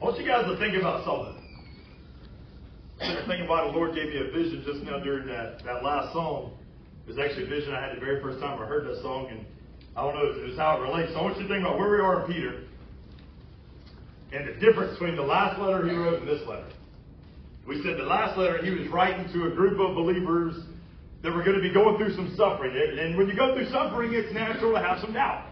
I want you guys to think about something. I'm thinking about the Lord gave me a vision just now during that, that last song. It was actually a vision I had the very first time I heard that song, and I don't know, it was how it relates. So I want you to think about where we are in Peter and the difference between the last letter he wrote and this letter. We said the last letter he was writing to a group of believers that were going to be going through some suffering. And when you go through suffering, it's natural to have some doubt.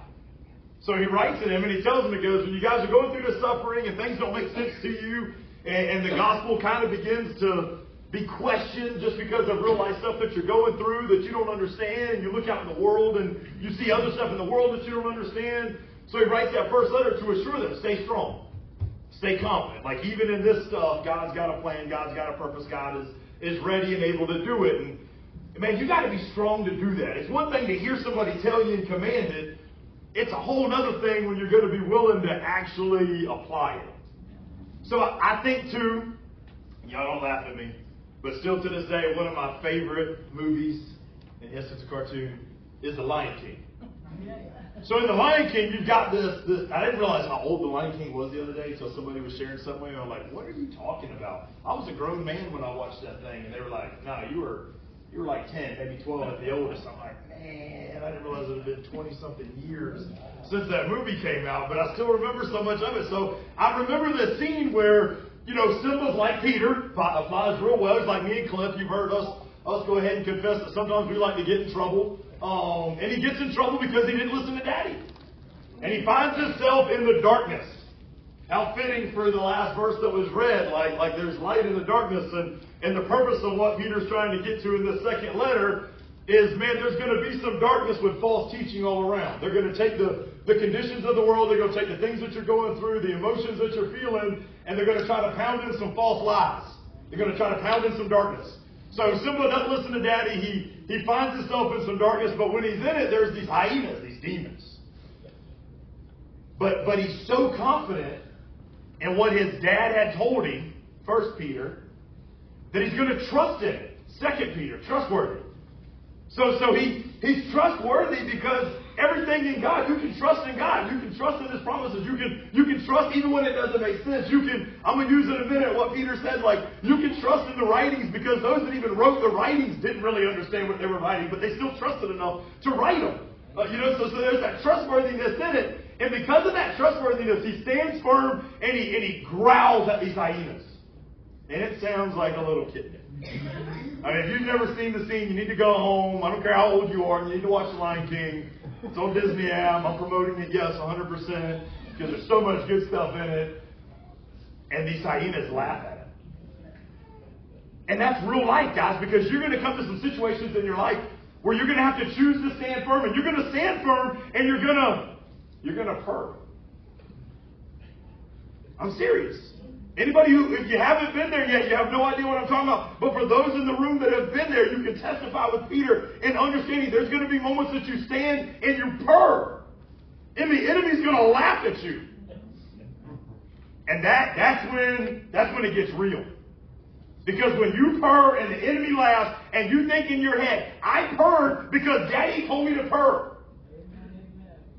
So he writes to them and he tells them, he goes, when you guys are going through the suffering and things don't make sense to you, and, and the gospel kind of begins to be questioned just because of real life stuff that you're going through that you don't understand, and you look out in the world and you see other stuff in the world that you don't understand. So he writes that first letter to assure them, stay strong. Stay confident. Like even in this stuff, God's got a plan, God's got a purpose, God is, is ready and able to do it. And man, you got to be strong to do that. It's one thing to hear somebody tell you and command it. It's a whole other thing when you're going to be willing to actually apply it. So I think too, y'all don't laugh at me, but still to this day, one of my favorite movies, yes, it's a cartoon, is The Lion King. So in The Lion King, you've got this, this. I didn't realize how old The Lion King was the other day until somebody was sharing something. And I'm like, "What are you talking about?" I was a grown man when I watched that thing, and they were like, "No, you were, you were like 10, maybe 12 at the oldest." I'm like, "Man, I didn't realize it had been 20 something years since that movie came out, but I still remember so much of it." So I remember the scene where you know Simba's like Peter, applies real well. He's like me and Cliff. You've heard us us go ahead and confess that sometimes we like to get in trouble. Um, and he gets in trouble because he didn't listen to daddy. And he finds himself in the darkness. How fitting for the last verse that was read, like, like there's light in the darkness. And, and the purpose of what Peter's trying to get to in this second letter is, man, there's going to be some darkness with false teaching all around. They're going to take the, the conditions of the world, they're going to take the things that you're going through, the emotions that you're feeling, and they're going to try to pound in some false lies. They're going to try to pound in some darkness. So Simba doesn't listen to daddy. He, he finds himself in some darkness, but when he's in it, there's these hyenas, these demons. But, but he's so confident in what his dad had told him, First Peter, that he's going to trust in it. Second Peter, trustworthy. So, so he, he's trustworthy because everything in God, you can trust in God. You can trust in His promises. You can, you can trust even when it doesn't make sense. You can, I'm going to use in a minute what Peter said, like, you can trust in the writings because those that even wrote the writings didn't really understand what they were writing, but they still trusted enough to write them. Uh, you know, so, so there's that trustworthiness in it. And because of that trustworthiness, he stands firm and he, and he growls at these hyenas. And it sounds like a little kitten. I mean, if you've never seen the scene, you need to go home. I don't care how old you are. You need to watch The Lion King. It's on Disney app. I'm promoting it, yes, 100%, because there's so much good stuff in it. And these hyenas laugh at it. And that's real life, guys, because you're going to come to some situations in your life where you're going to have to choose to stand firm, and you're going to stand firm, and you're going to you're going to purr. I'm serious. Anybody who, if you haven't been there yet, you have no idea what I'm talking about. But for those in the room that have been there, you can testify with Peter in understanding there's going to be moments that you stand and you purr. And the enemy's going to laugh at you. And that, that's when, that's when it gets real. Because when you purr and the enemy laughs and you think in your head, I purred because daddy told me to purr.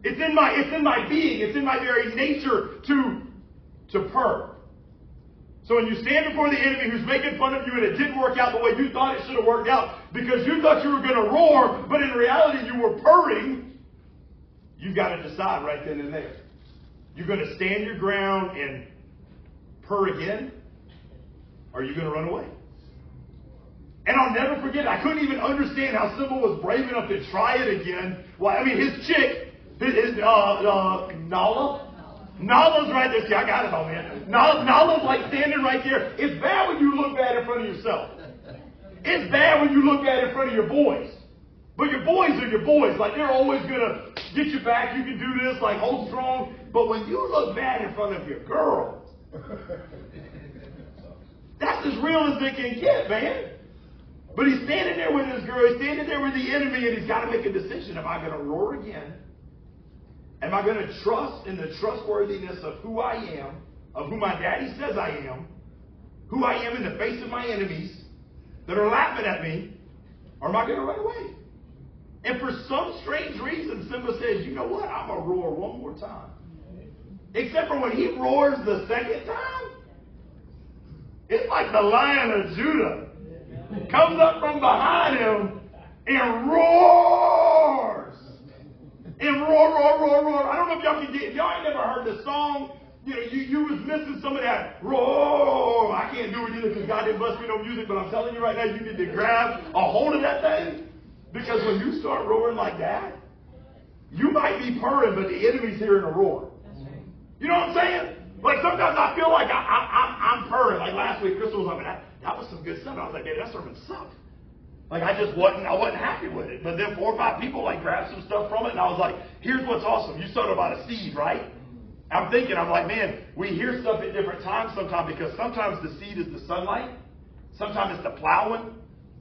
It's in my, it's in my being, it's in my very nature to, to purr. So when you stand before the enemy who's making fun of you and it didn't work out the way you thought it should have worked out because you thought you were going to roar, but in reality you were purring, you've got to decide right then and there. You're going to stand your ground and purr again, or are you going to run away? And I'll never forget, I couldn't even understand how Simba was brave enough to try it again. Why, I mean, his chick, his, his uh, uh, Nala, Nala's right there. See, I got it all, man. Nala, Nala's like standing right there. It's bad when you look bad in front of yourself. It's bad when you look bad in front of your boys. But your boys are your boys. Like, they're always to get you back. You can do this, like, hold strong. But when you look bad in front of your girl, that's as real as they can get, man. But he's standing there with his girl. He's standing there with the enemy, and he's got to make a decision. Am I going to roar again? Am I going to trust in the trustworthiness of who I am, of who my daddy says I am, who I am in the face of my enemies that are laughing at me, or am I going to run away? And for some strange reason, Simba says, you know what? I'm going to roar one more time. Except for when he roars the second time. It's like the lion of Judah comes up from behind him and roars. And roar, roar, roar, roar. I don't know if y'all can get, if y'all ain't never heard the song, you know, you, you was missing some of that roar. I can't do it either because God didn't bless me no music, but I'm telling you right now, you need to grab a hold of that thing. Because when you start roaring like that, you might be purring, but the enemy's hearing a roar. You know what I'm saying? Like sometimes I feel like I, I, I'm, I'm purring. Like last week, Crystal was like, that, that was some good stuff. I was like, man, that sermon sucked. Like I just wasn't, I wasn't happy with it. But then four or five people like grabbed some stuff from it, and I was like, here's what's awesome. You sowed about a seed, right? I'm thinking, I'm like, man, we hear stuff at different times sometimes because sometimes the seed is the sunlight, sometimes it's the plowing,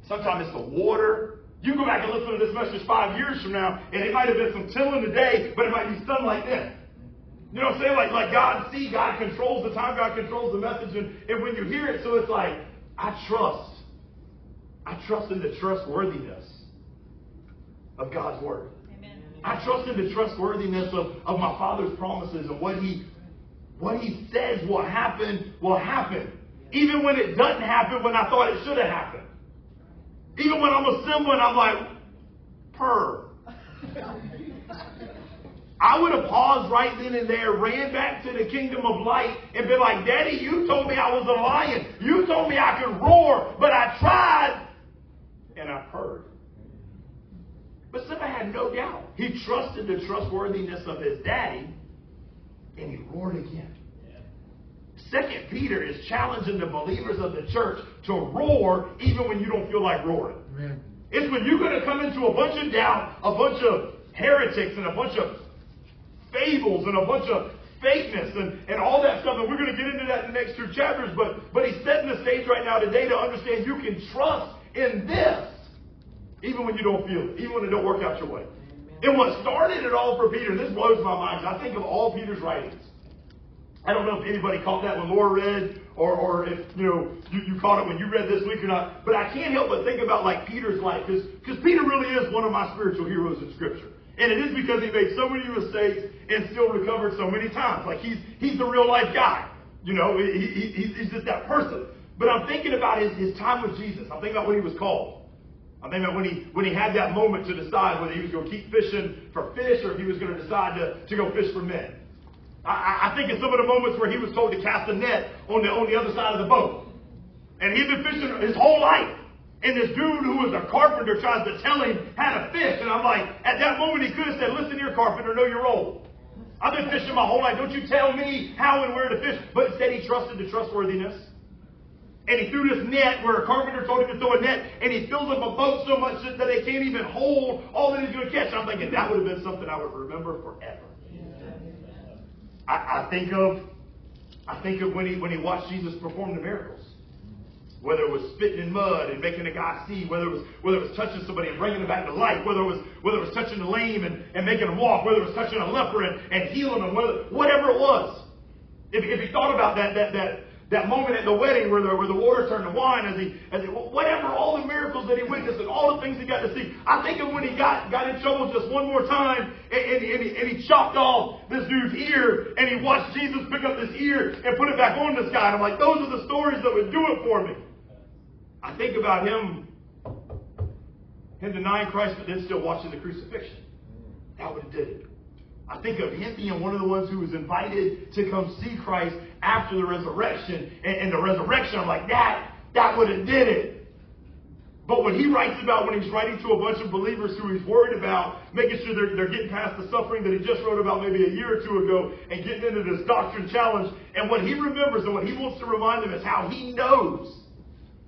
sometimes it's the water. You go back and listen to this message five years from now, and it might have been some tilling today, but it might be sunlight then. You know what I'm saying? Like, like God see, God controls the time, God controls the message, and, and when you hear it, so it's like, I trust. I trust in the trustworthiness of God's word. I trust in the trustworthiness of, of my Father's promises and what He what He says will happen will happen. Even when it doesn't happen when I thought it should have happened. Even when I'm assembling, I'm like, purr. I would have paused right then and there, ran back to the kingdom of light, and been like, Daddy, you told me I was a lion. You told me I could roar, but I tried, and I heard. But Simba had no doubt. He trusted the trustworthiness of his daddy, and he roared again. Second Peter is challenging the believers of the church to roar even when you don't feel like roaring. Amen. It's when you're going to come into a bunch of doubt, a bunch of heretics, and a bunch of fables, and a bunch of fakeness, and, and all that stuff. And we're going to get into that in the next two chapters. But but he's setting the stage right now today to understand you can trust in this even when you don't feel it, even when it don't work out your way. And what started it all for Peter, this blows my mind, I think of all Peter's writings. I don't know if anybody caught that when Laura read, or, or if you know you, you caught it when you read this week or not. But I can't help but think about like Peter's life, because because Peter really is one of my spiritual heroes in Scripture. And it is because he made so many mistakes and still recovered so many times. Like he's he's the real life guy. You know, he, he, he's just that person. But I'm thinking about his, his time with Jesus. I'm thinking about what he was called. I that when he when he had that moment to decide whether he was going to keep fishing for fish or if he was going to decide to, to go fish for men. I, I think it's some of the moments where he was told to cast a net on the on the other side of the boat. And he'd been fishing his whole life. And this dude who was a carpenter tries to tell him how to fish. And I'm like, at that moment he could have said, listen here, carpenter, know your role. I've been fishing my whole life. Don't you tell me how and where to fish. But instead he trusted the trustworthiness and he threw this net where a carpenter told him to throw a net, and he fills up a boat so much that they can't even hold all that he's going to catch. I'm thinking that would have been something I would remember forever. I, I think of I think of when he when he watched Jesus perform the miracles. Whether it was spitting in mud and making a guy see, whether it was whether it was touching somebody and bringing them back to life, whether it was whether it was touching the lame and, and making them walk, whether it was touching a leper and, and healing them, whether, whatever it was. If, if he thought about that that that that moment at the wedding where the, where the water turned to wine, as he, as he, whatever, all the miracles that he witnessed and all the things he got to see. I think of when he got, got in trouble just one more time and, and, and, he, and he chopped off this dude's ear and he watched Jesus pick up this ear and put it back on this guy. And I'm like, those are the stories that would do it for me. I think about him, him denying Christ, but then still watching the crucifixion. That would have did it. I think of him being one of the ones who was invited to come see Christ after the resurrection. And, and the resurrection, I'm like, that, that would have did it. But when he writes about when he's writing to a bunch of believers who he's worried about, making sure they're, they're getting past the suffering that he just wrote about maybe a year or two ago and getting into this doctrine challenge, and what he remembers and what he wants to remind them is how he knows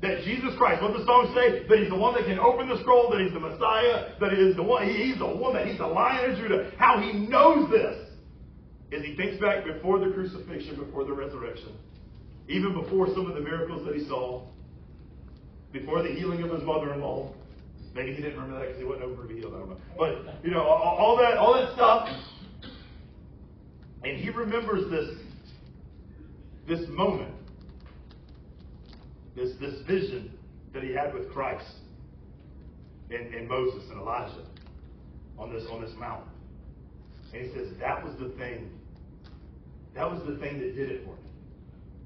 that Jesus Christ, what the songs say, that he's the one that can open the scroll, that he's the Messiah, that he is the one, he's the one, that he's the Lion of Judah. How he knows this is he thinks back before the crucifixion, before the resurrection, even before some of the miracles that he saw, before the healing of his mother-in-law. Maybe he didn't remember that because he wasn't over healed. I don't know. But you know, all that, all that stuff, and he remembers this, this moment this, this vision that he had with Christ and, and Moses and Elijah on this, on this mountain. And he says that was the thing That was the thing that did it for me.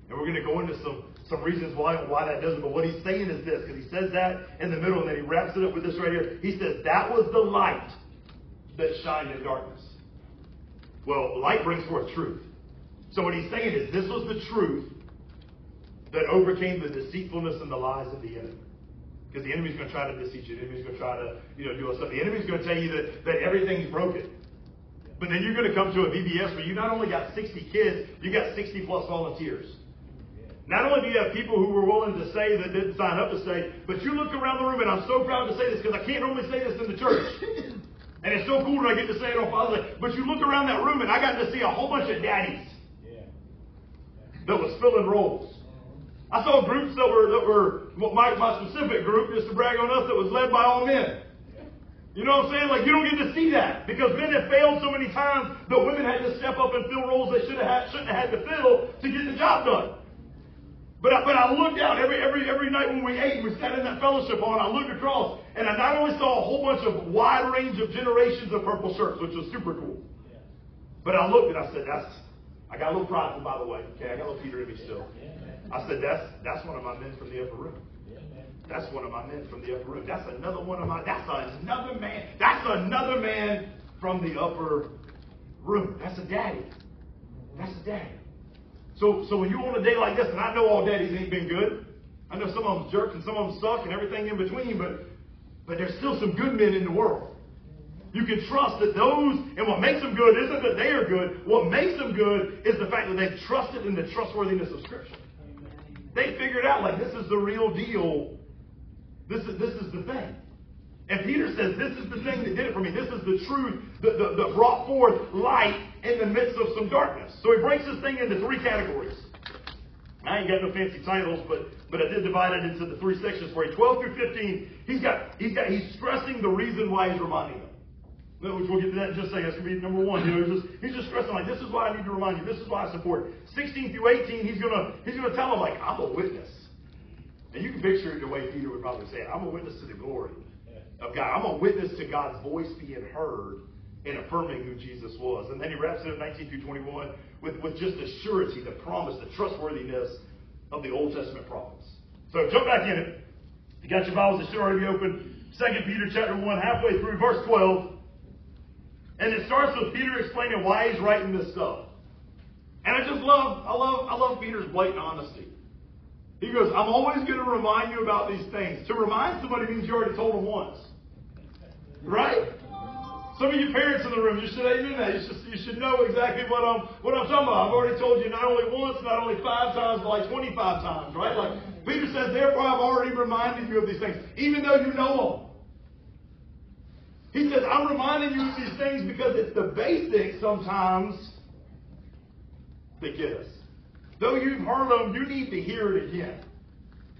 And we're going to go into some, some reasons why why that doesn't. But what he's saying is this, because he says that in the middle, and then he wraps it up with this right here. He says, That was the light that shined in darkness. Well, light brings forth truth. So what he's saying is this was the truth that overcame the deceitfulness and the lies of the enemy. Because the enemy's going to try to deceive you. The enemy's going to try to, you know, do all stuff. The enemy's going to tell you that, that everything's broken. But then you're going to come to a VBS where you not only got 60 kids, you got 60 plus volunteers. Not only do you have people who were willing to say that didn't sign up to say, but you look around the room, and I'm so proud to say this because I can't normally say this in the church. And it's so cool that I get to say it on Father's Day. But you look around that room, and I got to see a whole bunch of daddies that was filling roles. I saw groups that were that were my, my specific group, just to brag on us, that was led by all men. You know what I'm saying? Like you don't get to see that because men have failed so many times that women had to step up and fill roles they should have shouldn't have had to fill to get the job done. But I, but I looked out every every every night when we ate, and we sat in that fellowship hall, and I looked across, and I not only saw a whole bunch of wide range of generations of purple shirts, which was super cool. But I looked and I said, "That's." I got a little prideful, by the way. Okay, I got a little Peter in me still. I said, that's, that's one of my men from the upper room. That's one of my men from the upper room. That's another one of my, that's another man. That's another man from the upper room. That's a daddy. That's a daddy. So, so when you're on a day like this, and I know all daddies ain't been good. I know some of them jerks and some of them suck and everything in between, but, but there's still some good men in the world. You can trust that those, and what makes them good isn't that they are good. What makes them good is the fact that they've trusted in the trustworthiness of Scripture. They figured out like this is the real deal. This is this is the thing. And Peter says, This is the thing that did it for me. This is the truth that, that, that brought forth light in the midst of some darkness. So he breaks this thing into three categories. I ain't got no fancy titles, but but I did divide it into the three sections for you. 12 through 15, he's got he's got he's stressing the reason why he's reminding them. Which we'll get to that in just a second. That's going to be number one. You know, he's just, he's just stressing like, this is why I need to remind you. This is why I support. 16 through 18, he's going to, he's going to tell them like, I'm a witness. And you can picture it the way Peter would probably say it. I'm a witness to the glory of God. I'm a witness to God's voice being heard in affirming who Jesus was. And then he wraps it up 19 through 21 with, with just the surety, the promise, the trustworthiness of the Old Testament prophets. So jump back in it. You got your Bibles, it should already be open. 2 Peter chapter 1, halfway through, verse 12. And it starts with Peter explaining why he's writing this stuff. And I just love, I love, I love Peter's blatant honesty. He goes, I'm always going to remind you about these things. To remind somebody means you already told them once. Right? Some of you parents in the room, you should amen that. You should, you should know exactly what I'm, what I'm talking about. I've already told you not only once, not only five times, but like 25 times, right? Like Peter says, therefore I've already reminded you of these things, even though you know them. He says, I'm reminding you of these things because it's the basics sometimes that get us. Though you've heard them, you need to hear it again.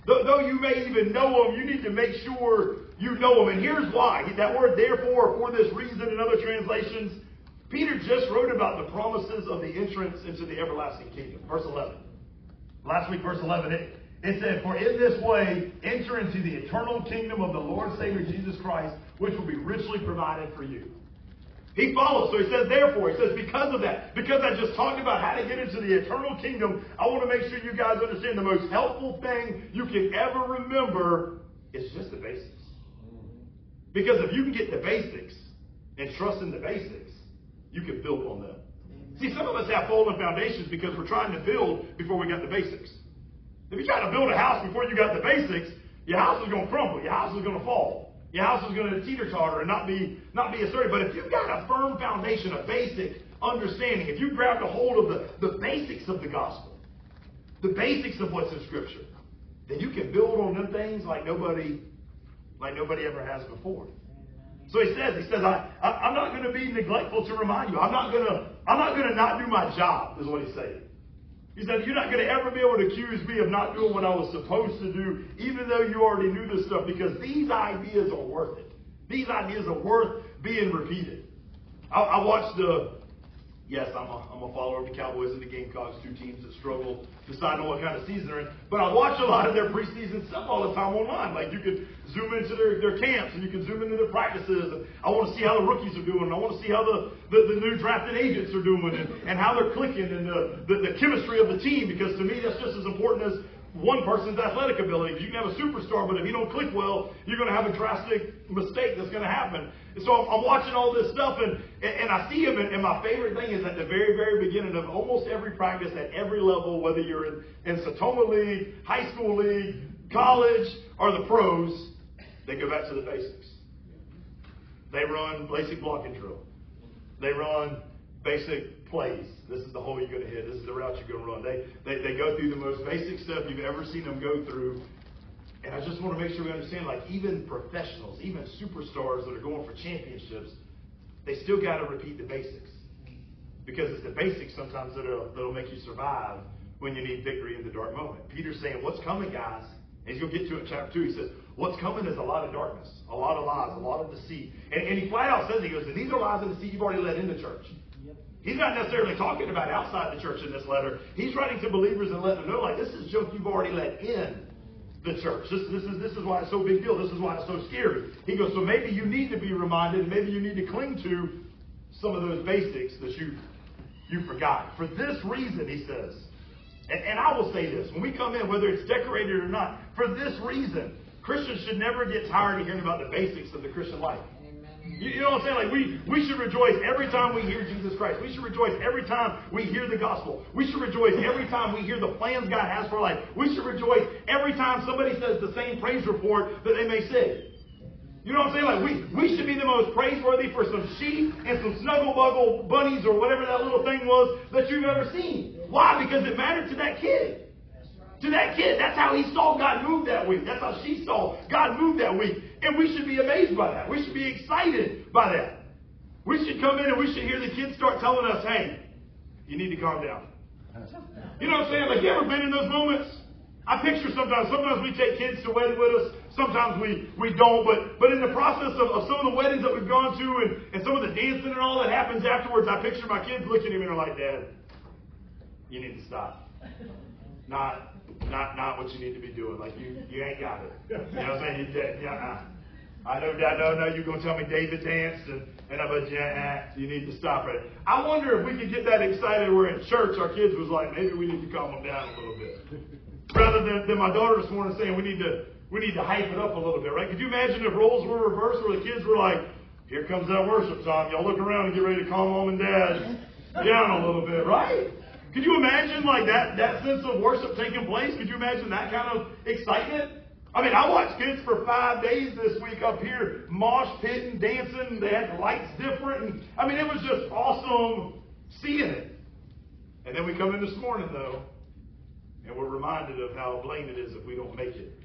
Though you may even know them, you need to make sure you know them. And here's why. That word therefore, for this reason, in other translations, Peter just wrote about the promises of the entrance into the everlasting kingdom. Verse 11. Last week, verse 11, it, it said, For in this way, enter into the eternal kingdom of the Lord Savior Jesus Christ, which will be richly provided for you. He follows. So he says, therefore, he says, because of that, because I just talked about how to get into the eternal kingdom, I want to make sure you guys understand the most helpful thing you can ever remember is just the basics. Because if you can get the basics and trust in the basics, you can build on them. See, some of us have fallen foundations because we're trying to build before we got the basics. If you try to build a house before you got the basics, your house is going to crumble. Your house is going to fall. Your house is going to teeter-totter and not be, not be assertive. But if you've got a firm foundation, a basic understanding, if you grabbed a hold of the, the basics of the gospel, the basics of what's in Scripture, then you can build on them things like nobody, like nobody ever has before. So he says, he says, I, I, am not going to be neglectful to remind you. I'm not going to, I'm not going to not do my job, is what he's saying. He said, You're not going to ever be able to accuse me of not doing what I was supposed to do, even though you already knew this stuff, because these ideas are worth it. These ideas are worth being repeated. I, I watched the, yes, I'm a, I'm a follower of the Cowboys and the Gamecocks, two teams that struggle decide on what kind of season they're in. But I watch a lot of their preseason stuff all the time online. Like you can zoom into their, their camps and you can zoom into their practices. And I want to see how the rookies are doing. And I want to see how the, the, the new drafted agents are doing and, and how they're clicking and the, the, the chemistry of the team. Because to me, that's just as important as one person's athletic ability. You can have a superstar, but if you don't click well, you're going to have a drastic mistake that's going to happen. And so I'm, I'm watching all this stuff, and, and I see him, and, and my favorite thing is at the very, very beginning of almost every practice at every level, whether you're in, in Sertoma League, high school league, college, or the pros, they go back to the basics. They run basic blocking drill. They run basic plays. This is the hole you're going to hit. This is the route you're going to run. They, they, they go through the most basic stuff you've ever seen them go through. And I just want to make sure we understand, like, even professionals, even superstars that are going for championships, they still got to repeat the basics. Because it's the basics sometimes that'll, that'll make you survive when you need victory in the dark moment. Peter's saying, What's coming, guys? And he's going to get to it in chapter 2. He says, What's coming is a lot of darkness, a lot of lies, a lot of deceit. And, and he flat out says, He goes, And these are lies and deceit you've already let into church. He's not necessarily talking about outside the church in this letter. He's writing to believers and letting them know, like, this is junk you've already let in the church. This, this, is, this is why it's so big deal. This is why it's so scary. He goes, so maybe you need to be reminded, and maybe you need to cling to some of those basics that you, you forgot. For this reason, he says, and, and I will say this, when we come in, whether it's decorated or not, for this reason, Christians should never get tired of hearing about the basics of the Christian life. You, you know what I'm saying? Like we, we should rejoice every time we hear Jesus Christ. We should rejoice every time we hear the gospel. We should rejoice every time we hear the plans God has for our life. We should rejoice every time somebody says the same praise report that they may say. You know what I'm saying? Like we, we should be the most praiseworthy for some sheep and some snuggle buggle bunnies or whatever that little thing was that you've ever seen. Why? Because it mattered to that kid. To that kid. That's how he saw God move that week. That's how she saw God move that week. And we should be amazed by that. We should be excited by that. We should come in and we should hear the kids start telling us, hey, you need to calm down. You know what I'm saying? Like, you ever been in those moments? I picture sometimes, sometimes we take kids to wedding with us, sometimes we, we don't, but, but in the process of, of some of the weddings that we've gone to and, and some of the dancing and all that happens afterwards, I picture my kids looking at me and they're like, Dad, you need to stop. Not, not, not what you need to be doing. Like you, you ain't got it. You know what I'm saying? You, yeah, uh, I know, I know, no, you're gonna tell me David danced, and and I'm like, yeah, you need to stop it. I wonder if we could get that excited. Where in church, our kids was like, maybe we need to calm them down a little bit, rather than, than my daughter this morning saying we need to we need to hype it up a little bit, right? Could you imagine if roles were reversed, where the kids were like, here comes that worship time, y'all look around and get ready to calm mom and dad down a little bit, right? Could you imagine like that, that sense of worship taking place? Could you imagine that kind of excitement? I mean, I watched kids for five days this week up here, mosh pitting, and dancing. They had lights different. And, I mean, it was just awesome seeing it. And then we come in this morning, though, and we're reminded of how plain it is if we don't make it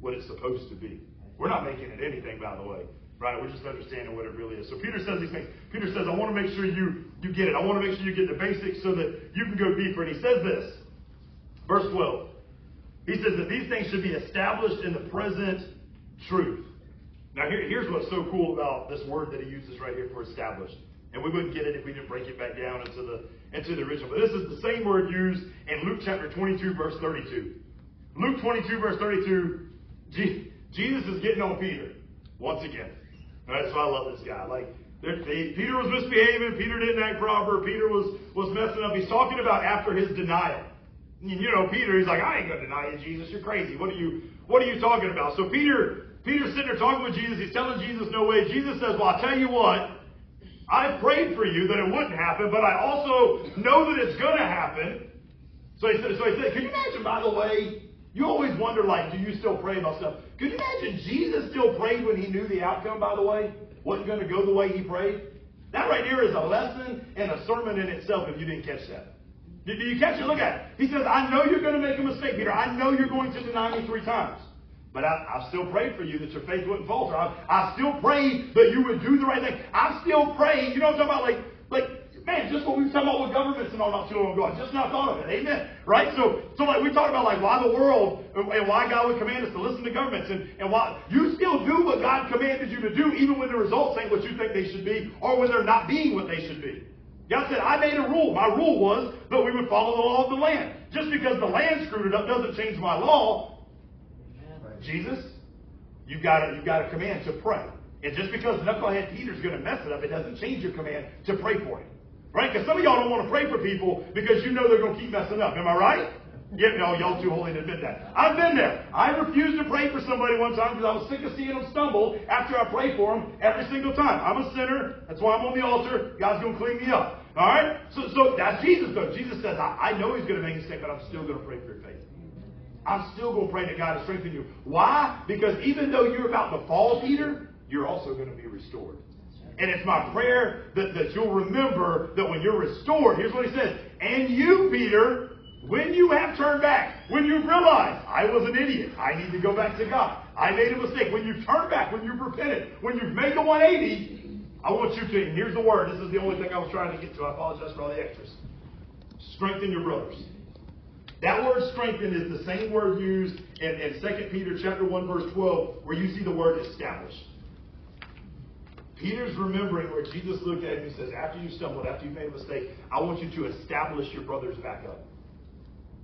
what it's supposed to be. We're not making it anything, by the way. Right? We're just understanding what it really is. So Peter says these things. Peter says, I want to make sure you, you get it. I want to make sure you get the basics so that you can go deeper. And he says this, verse 12. He says that these things should be established in the present truth. Now, here, here's what's so cool about this word that he uses right here for established. And we wouldn't get it if we didn't break it back down into the, into the original. But this is the same word used in Luke chapter 22, verse 32. Luke 22, verse 32, Jesus is getting on Peter once again. Right, so I love this guy. Like, they, Peter was misbehaving. Peter didn't act proper. Peter was, was messing up. He's talking about after his denial. You know, Peter, he's like, I ain't gonna deny you, Jesus. You're crazy. What are you, what are you talking about? So Peter, Peter's sitting there talking with Jesus. He's telling Jesus, no way. Jesus says, well, I'll tell you what. I prayed for you that it wouldn't happen, but I also know that it's gonna happen. So he said, so he said, can you imagine, by the way, you always wonder, like, do you still pray about stuff? Could you imagine Jesus still prayed when he knew the outcome, by the way? Wasn't going to go the way he prayed? That right here is a lesson and a sermon in itself if you didn't catch that. Did you catch it? Look at it. He says, I know you're going to make a mistake, Peter. I know you're going to deny me three times. But I, I still prayed for you that your faith wouldn't falter. I, I still prayed that you would do the right thing. I still prayed. You know what I'm talking about? Like, like Man, just what we were talking about with governments and all not too oh, long ago. I just now thought of it. Amen. Right? So, so like we talked about like why the world and why God would command us to listen to governments and, and why you still do what God commanded you to do even when the results ain't what you think they should be or when they're not being what they should be. God said, I made a rule. My rule was that we would follow the law of the land. Just because the land screwed it up doesn't change my law. Jesus, you've got a, you've got a command to pray. And just because knucklehead Peter's going to mess it up, it doesn't change your command to pray for him. Right? Because some of y'all don't want to pray for people because you know they're going to keep messing up. Am I right? Yeah, no, y'all too holy to admit that. I've been there. I refused to pray for somebody one time because I was sick of seeing them stumble after I pray for them every single time. I'm a sinner. That's why I'm on the altar. God's going to clean me up. All right? So, so that's Jesus, though. Jesus says, I, I know he's going to make a mistake, but I'm still going to pray for your faith. I'm still going to pray to God to strengthen you. Why? Because even though you're about to fall, Peter, you're also going to be restored. And it's my prayer that, that you'll remember that when you're restored, here's what he says, and you, Peter, when you have turned back, when you realize I was an idiot, I need to go back to God. I made a mistake. When you turn back, when you've repented, when you've made the 180, I want you to, here's the word. This is the only thing I was trying to get to. I apologize for all the extras. Strengthen your brothers. That word strengthen is the same word used in, in 2 Peter chapter 1, verse 12, where you see the word established. Peter's remembering where Jesus looked at him and says, After you stumbled, after you made a mistake, I want you to establish your brothers back up.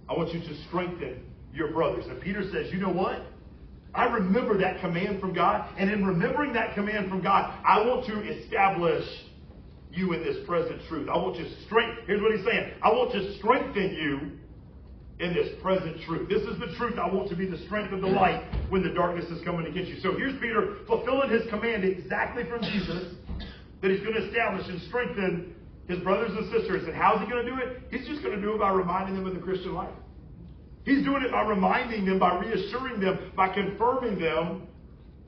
I want you to strengthen your brothers. And Peter says, You know what? I remember that command from God. And in remembering that command from God, I want to establish you in this present truth. I want you to strengthen. Here's what he's saying I want to strengthen you in this present truth. This is the truth I want to be the strength of the light when the darkness is coming against you. So here's Peter fulfilling his command exactly from Jesus that he's going to establish and strengthen his brothers and sisters. And how's he going to do it? He's just going to do it by reminding them of the Christian life. He's doing it by reminding them, by reassuring them, by confirming them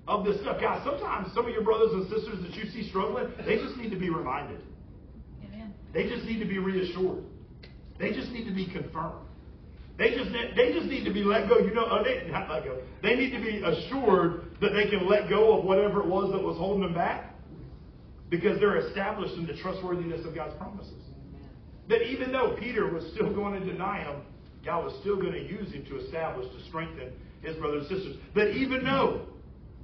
of this stuff. Guys, sometimes some of your brothers and sisters that you see struggling, they just need to be reminded. Amen. They just need to be reassured. They just need to be confirmed. They just they just need to be let go. You know, uh, they not let go. They need to be assured that they can let go of whatever it was that was holding them back, because they're established in the trustworthiness of God's promises. That even though Peter was still going to deny him, God was still going to use him to establish, to strengthen his brothers and sisters. That even though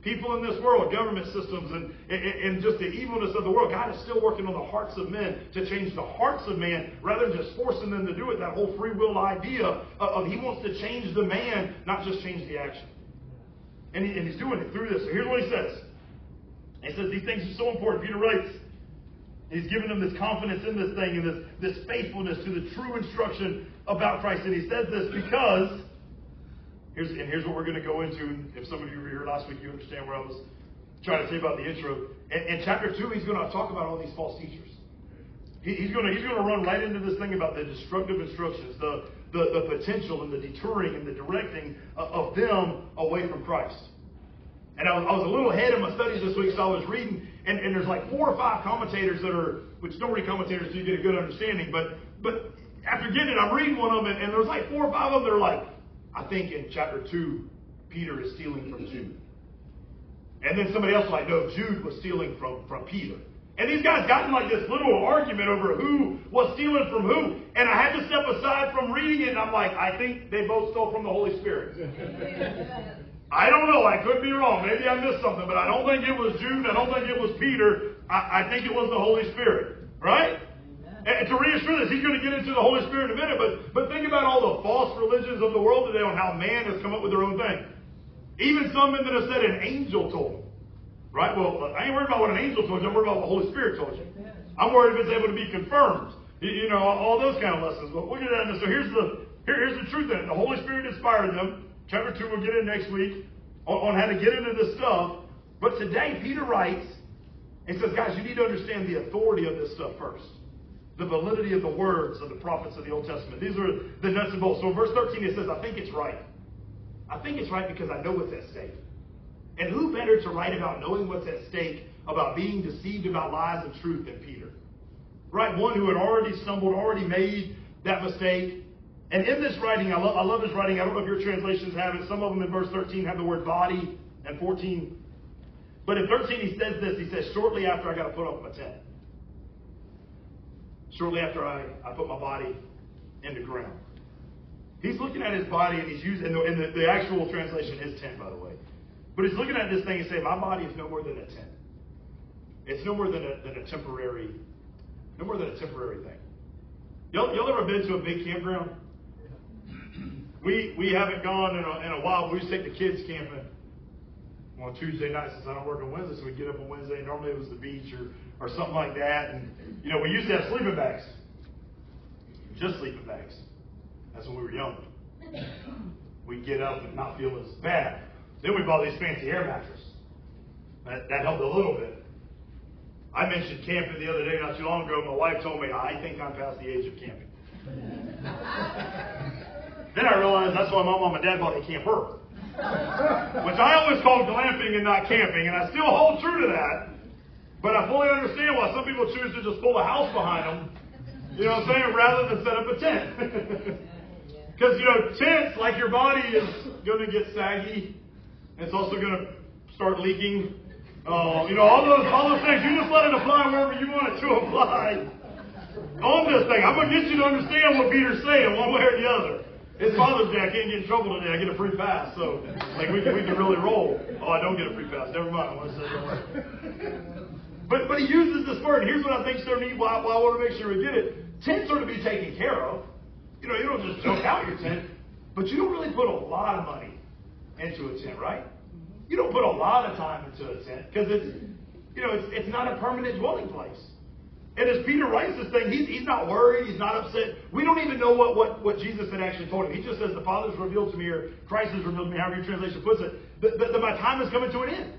people in this world, government systems, and, and, and, just the evilness of the world. God is still working on the hearts of men to change the hearts of man rather than just forcing them to do it. That whole free will idea of, of He wants to change the man, not just change the action. And, he, and He's doing it through this. So here's what He says He says these things are so important. Peter writes, He's given them this confidence in this thing and this, this faithfulness to the true instruction about Christ. And he says this because Here's, and here's what we're going to go into. If some of you were here last week, you understand where I was trying to say about the intro. In, in chapter 2, he's going to talk about all these false teachers. He, he's going to he's going to run right into this thing about the destructive instructions, the, the, the potential and the deterring and the directing of, of them away from Christ. And I was, I was, a little ahead in my studies this week, so I was reading, and, and there's like four or five commentators that are, which don't read commentators so you get a good understanding, but but after getting it, I'm reading one of them, and, and there's like four or five of them that are like, I think in chapter 2, Peter is stealing from Jude. And then somebody else like, no, Jude was stealing from, from Peter. And these guys got in like this little argument over who was stealing from who. And I had to step aside from reading it, and I'm like, I think they both stole from the Holy Spirit. I don't know. I could be wrong. Maybe I missed something, but I don't think it was Jude. I don't think it was Peter. I, I think it was the Holy Spirit. Right? And to reassure this, he's going to get into the Holy Spirit in a minute, but, but think about all the false religions of the world today on how man has come up with their own thing. Even some men that have said an angel told them. Right? Well, uh, I ain't worried about what an angel told you. I'm worried about what the Holy Spirit told you. I'm worried if it's able to be confirmed. You, know, all those kind of lessons. But we'll get into So here's the, here, here's the truth then. The Holy Spirit inspired them. Chapter 2 we'll get in next week on, on how to get into this stuff. But today, Peter writes and says, guys, you need to understand the authority of this stuff first the validity of the words of the prophets of the Old Testament. These are the nuts and bolts. So in verse 13 it says, I think it's right. I think it's right because I know what's at stake. And who better to write about knowing what's at stake, about being deceived about lies and truth than Peter? Right? One who had already stumbled, already made that mistake. And in this writing, I, I love his writing. I don't know if your translations have it. Some of them in verse 13 have the word body, and 14. But in 13, he says this. He says, Shortly after I got to put up my tent shortly after I, I put my body in the ground. He's looking at his body and he's using, and the, the, actual translation is tent, by the way. But he's looking at this thing and saying, My body is no more than a tent. It's no more than a, than a temporary no more than a temporary thing. Y'all, y'all ever been to a big campground? We we haven't gone in a, in a while. We used to take the kids camping on Tuesday night since I don't work on Wednesday, so we get up on Wednesday. Normally it was the beach or or something like that, and you know we used to have sleeping bags, just sleeping bags. That's when we were young. We'd get up and not feel as bad. Then we bought these fancy air mattresses. That, that helped a little bit. I mentioned camping the other day not too long ago. My wife told me, I think I'm past the age of camping. then I realized that's why my mom and dad bought a camper. Which I always called glamping and not camping, and I still hold true to that. But I fully understand why some people choose to just pull a house behind them, you know what I'm saying, rather than set up a tent. Because, you know, tents, like your body is going to get saggy, it's also going to start leaking. Uh, you know, all those, all those things, you just let it apply wherever you want it to apply. On this thing, I'm going to get you to understand what Peter's saying, one way or the other. It's Father's Day. I can't get in trouble today. I get a free pass. So, like, we can, we can really roll. Oh, I don't get a free pass. Never mind. I want to say. But, but he uses this word. Here's what I think is so neat. Why, why I want to make sure we get it. Tents are to be taken care of. You know, you don't just junk out your tent, but you don't really put a lot of money into a tent, right? You don't put a lot of time into a tent because it's, you know, it's, it's not a permanent dwelling place. And as Peter writes this thing, he's, he's not worried, he's not upset. We don't even know what, what, what Jesus had actually told him. He just says, The Father's revealed to me, or Christ has revealed to me, however your translation puts it, that, that, that my time is coming to an end.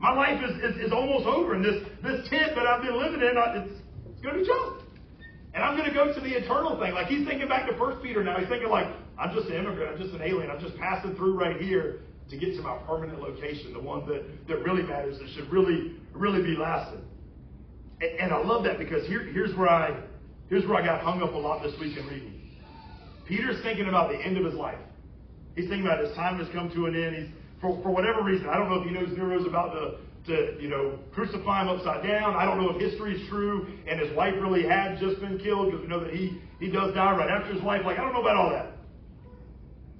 My life is, is, is almost over, and this, this tent that I've been living in, it's, it's going to junk. And I'm going to go to the eternal thing. Like he's thinking back to First Peter now. He's thinking like, I'm just an immigrant. I'm just an alien. I'm just passing through right here to get to my permanent location, the one that, that really matters, that should really, really be lasting. And, and I love that because here, here's where I here's where I got hung up a lot this week in reading. Peter's thinking about the end of his life. He's thinking about his time has come to an end. He's for, for whatever reason, I don't know if he knows Nero's about to to, you know, crucify him upside down. I don't know if history is true and his wife really had just been killed because we know that he, he does die right after his wife. Like, I don't know about all that.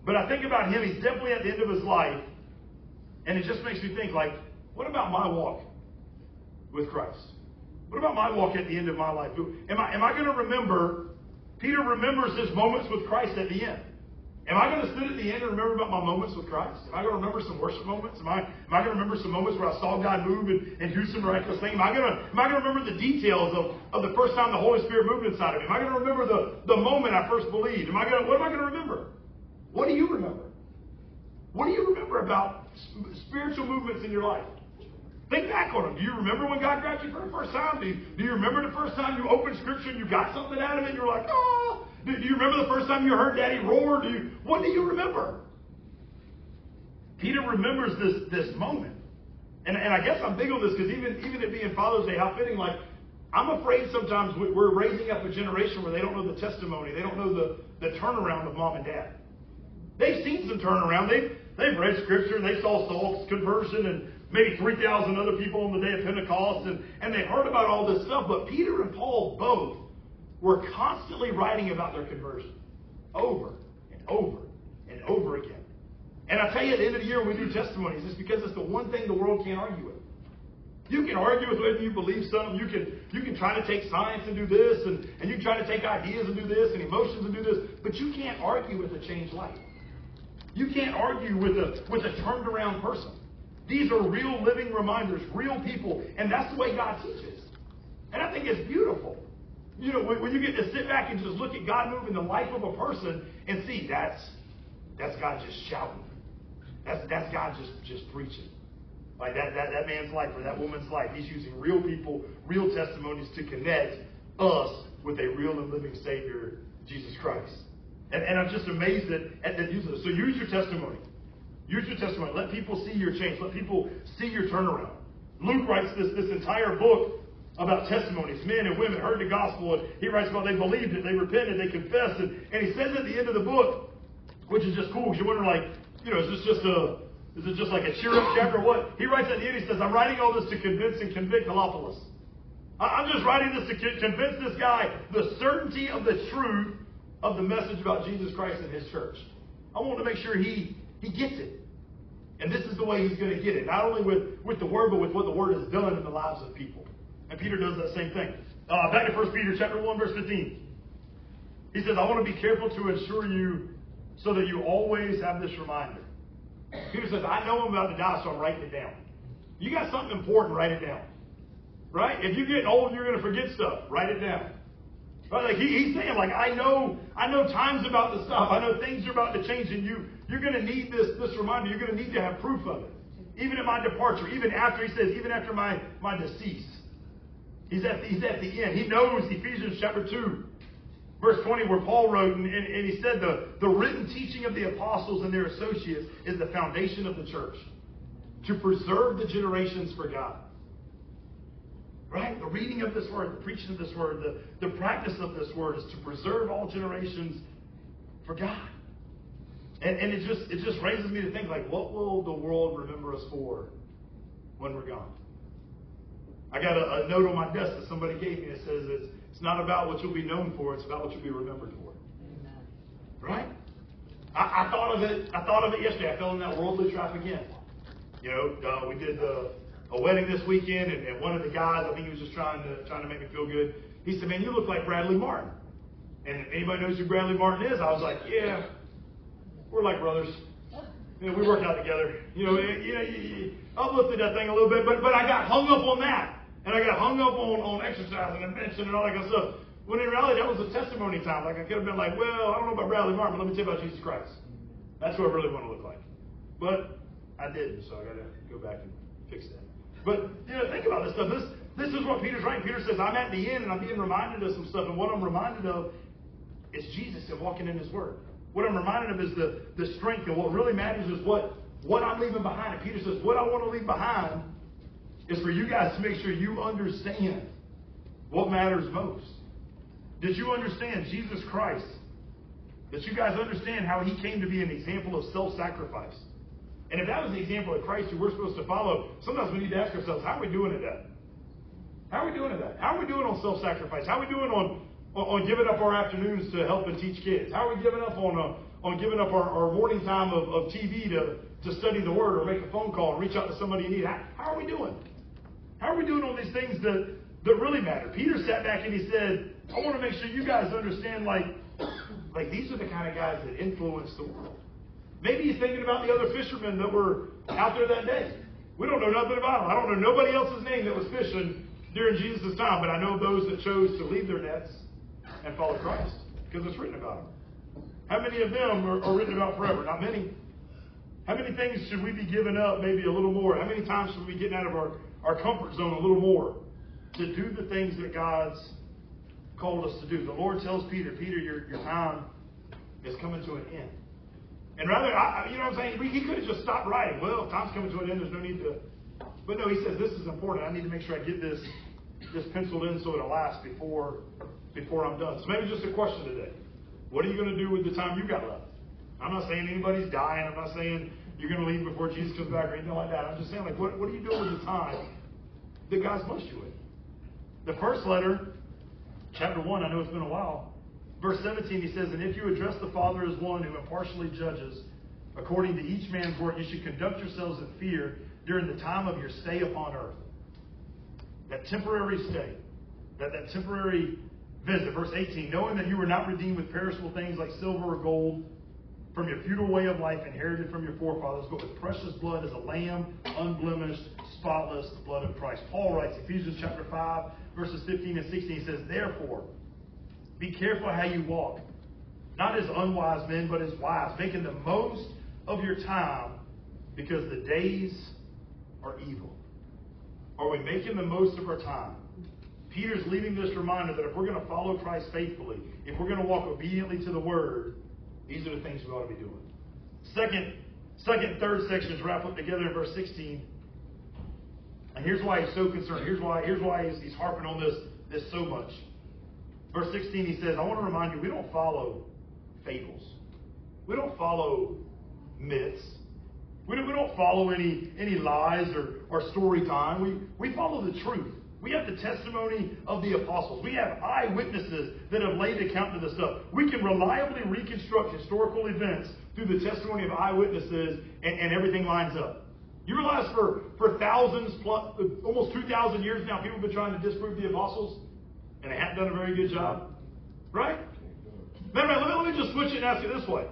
But I think about him, he's definitely at the end of his life. And it just makes me think, like, what about my walk with Christ? What about my walk at the end of my life? Am I, am I going to remember? Peter remembers his moments with Christ at the end. Am I going to sit at the end and remember about my moments with Christ? Am I going to remember some worship moments? Am I, am I going to remember some moments where I saw God move and, and do some miraculous thing? Am I going to, am I going to remember the details of, of the first time the Holy Spirit moved inside of me? Am I going to remember the, the moment I first believed? Am I going to, what am I going to remember? What do you remember? What do you remember about spiritual movements in your life? Think back on them. Do you remember when God grabbed you for the first time? Do you, do you remember the first time you opened Scripture and you got something out of it and you're like, oh, do, you remember the first time you heard Daddy roar? Do you, what do you remember? Peter remembers this, this moment. And, and I guess I'm big on this because even, even it being Father's Day, how fitting, like, I'm afraid sometimes we're raising up a generation where they don't know the testimony. They don't know the, the turnaround of mom and dad. They've seen some turnaround. They've, they've read Scripture and they saw Saul's conversion and maybe 3,000 other people on the day of Pentecost and, and they heard about all this stuff. But Peter and Paul both were constantly writing about their conversion over and over and over again. And I tell you, at the end of the year we do testimonies, it's because it's the one thing the world can't argue with. You can argue with whether you believe something. You can you can try to take science and do this, and, and you can try to take ideas and do this, and emotions and do this, but you can't argue with a changed life. You can't argue with a with a turned around person. These are real living reminders, real people, and that's the way God teaches. And I think it's beautiful. You know, when, when you get to sit back and just look at God move in the life of a person and see that's that's God just shouting. That's that's God just just preaching. Like that, that, that man's life or that woman's life. He's using real people, real testimonies to connect us with a real and living Savior, Jesus Christ. And, and I'm just amazed at, at use of. So use your testimony. Use your testimony. Let people see your change. Let people see your turnaround. Luke writes this, this entire book about testimonies. Men and women heard the gospel, and he writes about they believed it, they repented, they confessed it. And he says at the end of the book, which is just cool, because you wonder, like, you know, is this just a is it just like a cheer up chapter or what? He writes at the end, he says, I'm writing all this to convince and convict Theophilus. I'm just writing this to convince this guy the certainty of the truth of the message about Jesus Christ and his church. I want to make sure he, he gets it. And this is the way he's going to get it. Not only with, with the word, but with what the word has done in the lives of people. And Peter does that same thing. Uh, back to 1 Peter chapter 1, verse 15. He says, I want to be careful to assure you so that you always have this reminder. Peter says, I know I'm about to die, so I'm writing it down. You got something important, write it down. Right? If you're getting old you're going to forget stuff, write it down. Right? Like he, he's saying, like I know, I know times about the stuff. I know things are about to change, and you, you're going to need this, this reminder. You're going to need to have proof of it, even in my departure, even after he says, even after my my decease. He's at the, he's at the end. He knows Ephesians chapter two, verse 20, where Paul wrote, and, and, and he said the, the written teaching of the apostles and their associates is the foundation of the church to preserve the generations for God. Right? The reading of this word, the preaching of this word, the, the practice of this word is to preserve all generations for God. And, and it just it just raises me to think like, what will the world remember us for when we're gone? I got a, a note on my desk that somebody gave me that says it's it's not about what you'll be known for, it's about what you'll be remembered for. Amen. Right? I, I thought of it. I thought of it yesterday. I fell in that worldly trap again. You know, uh, we did the a wedding this weekend, and, and one of the guys, I think he was just trying to trying to make me feel good. He said, "Man, you look like Bradley Martin." And if anybody knows who Bradley Martin is, I was like, "Yeah, we're like brothers. You know, we worked out together. You know, know, you, you uplifted that thing a little bit, but but I got hung up on that, and I got hung up on on exercising and benching and all that kind of stuff. When in reality, that was a testimony time. Like I could have been like, well, I don't know about Bradley Martin, but let me tell you about Jesus Christ. That's what I really want to look like. But I didn't, so I got to go back and fix that. But you know, think about this stuff. This this is what Peter's writing. Peter says, I'm at the end and I'm being reminded of some stuff. And what I'm reminded of is Jesus and walking in his word. What I'm reminded of is the, the strength. And what really matters is what, what I'm leaving behind. And Peter says, what I want to leave behind is for you guys to make sure you understand what matters most. Did you understand Jesus Christ? That you guys understand how he came to be an example of self-sacrifice. And if that was the example of Christ who we're supposed to follow, sometimes we need to ask ourselves, how are we doing at that? How are we doing at that? How are we doing on self-sacrifice? How are we doing on, on, on giving up our afternoons to help and teach kids? How are we giving up on, uh, on giving up our, our morning time of, of TV to, to study the Word or make a phone call and reach out to somebody in need? How, how are we doing? How are we doing on these things that, that really matter? Peter sat back and he said, I want to make sure you guys understand, like, like these are the kind of guys that influence the world. Maybe he's thinking about the other fishermen that were out there that day. We don't know nothing about them. I don't know nobody else's name that was fishing during Jesus' time, but I know those that chose to leave their nets and follow Christ because it's written about them. How many of them are, are written about forever? Not many. How many things should we be giving up maybe a little more? How many times should we be getting out of our, our comfort zone a little more to do the things that God's called us to do? The Lord tells Peter, Peter, your, your time is coming to an end. And rather, I, you know what I'm saying? He could have just stopped writing. Well, time's coming to an end. There's no need to. But no, he says this is important. I need to make sure I get this this penciled in so it'll last before before I'm done. So maybe just a question today. What are you going to do with the time you got left? I'm not saying anybody's dying. I'm not saying you're going to leave before Jesus comes back or anything like that. I'm just saying, like, what, what are you doing with the time that God's blessed you with? The first letter, chapter 1, I know it's been a while, Verse 17, he says, And if you address the Father as one who impartially judges, according to each man's work, you should conduct yourselves in fear during the time of your stay upon earth. That temporary stay, that, that temporary visit. Verse 18, knowing that you were not redeemed with perishable things like silver or gold from your futile way of life inherited from your forefathers, but with precious blood as a lamb, unblemished, spotless, the blood of Christ. Paul writes, Ephesians chapter 5, verses 15 and 16, he says, Therefore, be careful how you walk, not as unwise men, but as wise, making the most of your time because the days are evil. Are we making the most of our time? Peter's leaving this reminder that if we're going to follow Christ faithfully, if we're going to walk obediently to the Word, these are the things we ought to be doing. Second, second third sections wrap up together in verse 16. And here's why he's so concerned. Here's why, here's why he's, he's harping on this, this so much. Verse 16, he says, I want to remind you, we don't follow fables. We don't follow myths. We don't, we don't follow any, any lies or, or story time. We, we follow the truth. We have the testimony of the apostles. We have eyewitnesses that have laid account to this stuff. We can reliably reconstruct historical events through the testimony of eyewitnesses, and, and everything lines up. You realize for, for thousands plus, almost 2,000 years now, people have been trying to disprove the apostles? and they haven't done a very good job. Right? Matter of fact, let me, just switch it and ask you this way.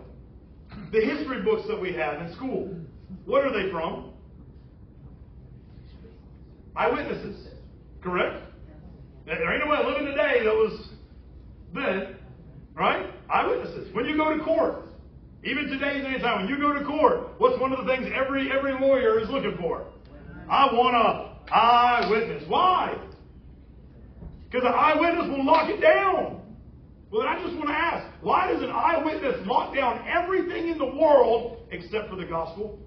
The history books that we have in school, what are they from? Eyewitnesses. Correct? There ain't nobody living today that was then, right? Eyewitnesses. When you go to court, even today's anytime, when you go to court, what's one of the things every every lawyer is looking for? I want a eyewitness. Why? Because an eyewitness will lock it down. Well, I just want to ask, why does an eyewitness lock down everything in the world except for the gospel?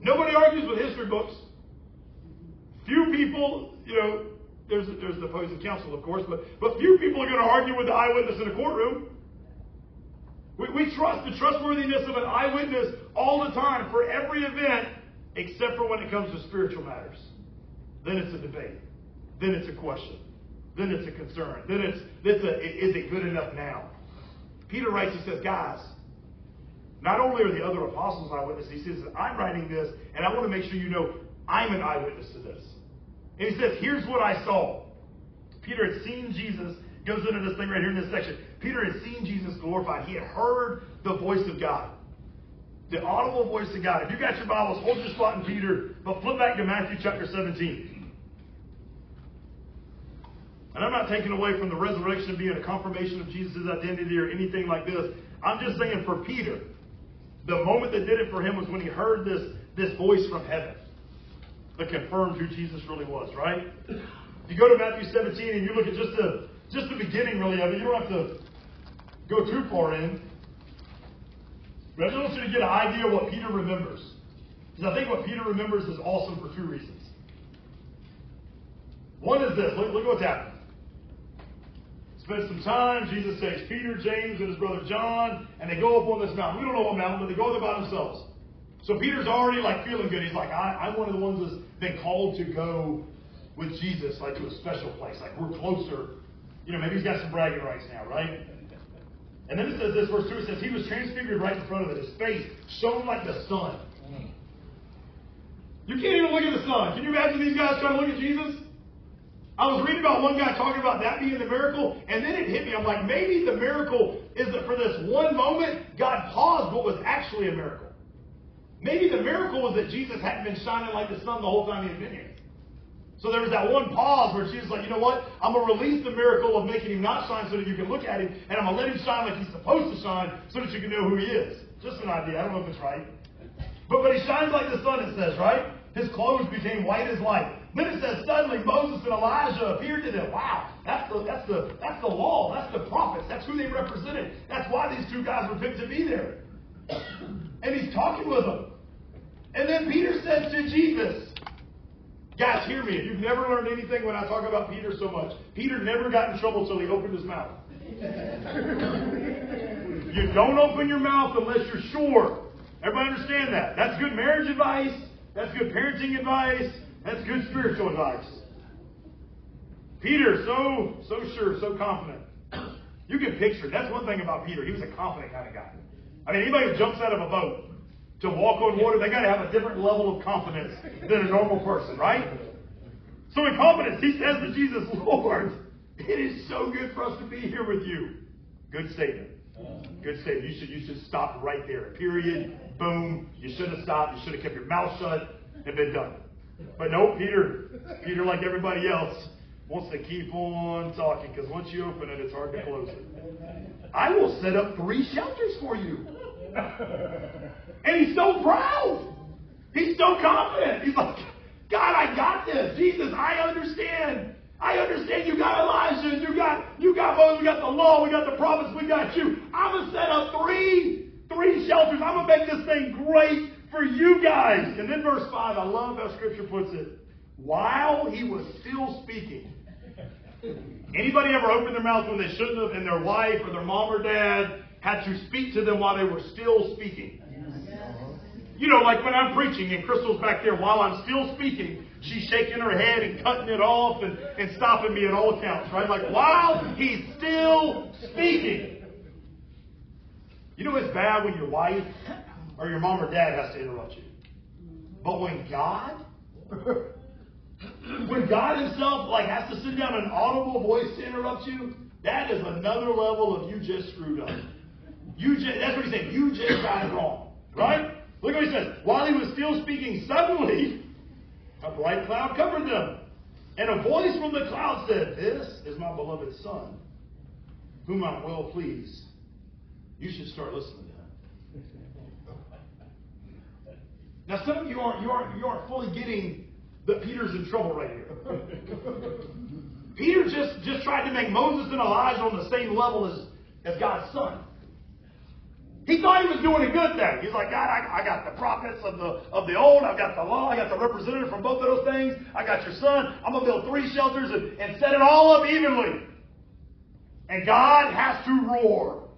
Nobody argues with history books. Few people, you know, there's there's the opposing counsel, of course, but but few people are going to argue with the eyewitness in a courtroom. We, we trust the trustworthiness of an eyewitness all the time for every event, except for when it comes to spiritual matters. Then it's a debate. Then it's a question. Then it's a concern. Then it's, it's a, is it good enough now? Peter writes, he says, guys, not only are the other apostles eyewitnesses, he says, I'm writing this, and I want to make sure you know I'm an eyewitness to this. And he says, here's what I saw. Peter had seen Jesus, goes into this thing right here in this section. Peter had seen Jesus glorified. He had heard the voice of God. The audible voice of God. If you got your Bibles, hold your spot in Peter, but flip back to Matthew chapter 17. And I'm not taking away from the resurrection being a confirmation of Jesus' identity or anything like this. I'm just saying for Peter, the moment that did it for him was when he heard this, this voice from heaven that confirmed who Jesus really was, right? You go to Matthew 17 and you look at just the just the beginning really of it, you don't have to go too far in. But I just want you to get an idea of what Peter remembers. Because I think what Peter remembers is awesome for two reasons. One is this look, look what's happening. Spend some time, Jesus takes Peter, James, and his brother John, and they go up on this mountain. We don't know what mountain, but they go there by themselves. So Peter's already like feeling good. He's like, I, am one of the ones that's been called to go with Jesus, like to a special place. Like we're closer. You know, maybe he's got some bragging rights now, right? And then it says this, verse 2, it says, He was transfigured right in front of it. His face shone like the sun. You can't even look at the sun. Can you imagine these guys trying to look at Jesus? I was reading about one guy talking about that being the miracle, and then it hit me. I'm like, maybe the miracle is that for this one moment, God paused what was actually a miracle. Maybe the miracle was that Jesus hadn't been shining like the sun the whole time he had been here. So there was that one pause where was like, you know what? I'm going to release the miracle of making him not shine so that you can look at him, and I'm going to let him shine like he's supposed to shine so that you can know who he is. Just an idea. I don't know if it's right. But, but he shines like the sun, it says, right? His clothes became white as light. Then it says suddenly Moses and Elijah appeared to them. Wow, that's the that's the that's the law. That's the prophets. That's who they represented. That's why these two guys were picked to be there. And he's talking with them. And then Peter says to Jesus, Guys, hear me. If you've never learned anything when I talk about Peter so much, Peter never got in trouble until he opened his mouth. you don't open your mouth unless you're sure. Everybody understand that? That's good marriage advice. That's good parenting advice. That's good spiritual advice. Peter, so so sure, so confident. You can picture. That's one thing about Peter. He was a confident kind of guy. I mean, anybody who jumps out of a boat to walk on water, they got to have a different level of confidence than a normal person, right? So in confidence, he says to Jesus, Lord, it is so good for us to be here with you. Good statement. Good statement. You should you should stop right there. Period. Boom. You should have stopped. You should have kept your mouth shut and been done. But no, Peter, Peter, like everybody else, wants to keep on talking because once you open it, it's hard to close it. I will set up three shelters for you. And he's so proud. He's so confident. He's like, God, I got this. Jesus, I understand. I understand you got Elijah, you got you got Moses, we got the law, we got the prophets, we got you. I'm gonna set up three three shelters. I'm gonna make this thing great for you guys. And then verse 5, I love how scripture puts it. While he was still speaking. Anybody ever opened their mouth when they shouldn't have, and their wife or their mom or dad had to speak to them while they were still speaking? You know, like when I'm preaching and Crystal's back there while I'm still speaking, she's shaking her head and cutting it off and, and stopping me at all accounts, right? Like while he's still speaking. You know it's bad when your wife or your mom or dad has to interrupt you. But when God, when God Himself like has to send down an audible voice to interrupt you, that is another level of you just screwed up. You just, that's what he's saying. You just got it wrong. Right? Look what he says. While he was still speaking, suddenly a bright cloud covered them. And a voice from the cloud said, This is my beloved Son, whom I'm well pleased. You should start listening to him. Now, some of you aren't, you aren't, you aren't fully getting that Peter's in trouble right here. Peter just, just tried to make Moses and Elijah on the same level as, as God's son. He thought he was doing a good thing. He's like, God, I, I, got the prophets of the of the old. I've got the law. I got the representative from both of those things. I got your son. I'm gonna build three shelters and, and set it all up evenly. And God has to roar.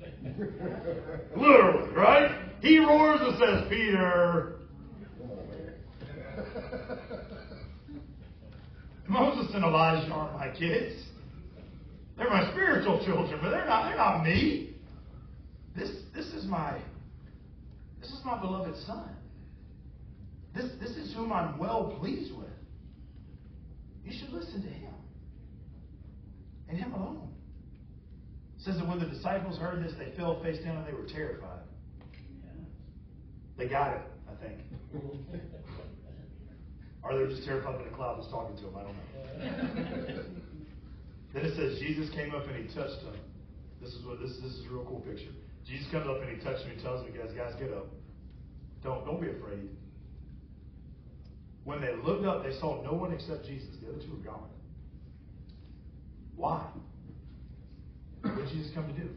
Literally, right? He roars and says, Peter. Moses and Elijah aren't my kids. They're my spiritual children, but they're not, they're not me. This, this is my, this is my beloved son. This, this is whom I'm well pleased with. You should listen to him. And him alone. It says that when the disciples heard this, they fell face down and they were terrified. They got it, I think. or they're just terrified that a cloud was talking to them. I don't know. then it says Jesus came up and he touched them. This is what this this is a real cool picture. Jesus comes up and he touches me and tells me, guys, guys, get up. Don't don't be afraid. When they looked up, they saw no one except Jesus. The other two were gone. Why? What did Jesus come to do?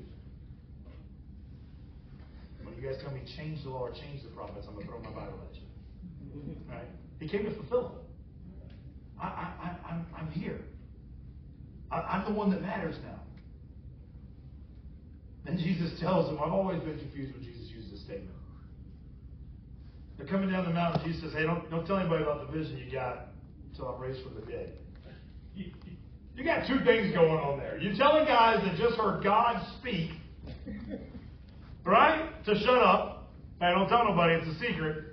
When you guys tell me change the law or change the prophets, I'm going to throw my Bible at you. Right? He came to fulfill them. I, I, I, I'm, I'm here. I, I'm the one that matters now. And Jesus tells them, I've always been confused when Jesus used this statement. They're coming down the mountain. Jesus says, Hey, don't, don't tell anybody about the vision you got until I'm raised from the dead. You, you got two things going on there. You're telling guys that just heard God speak, right? To shut up. Hey, don't tell nobody. It's a secret.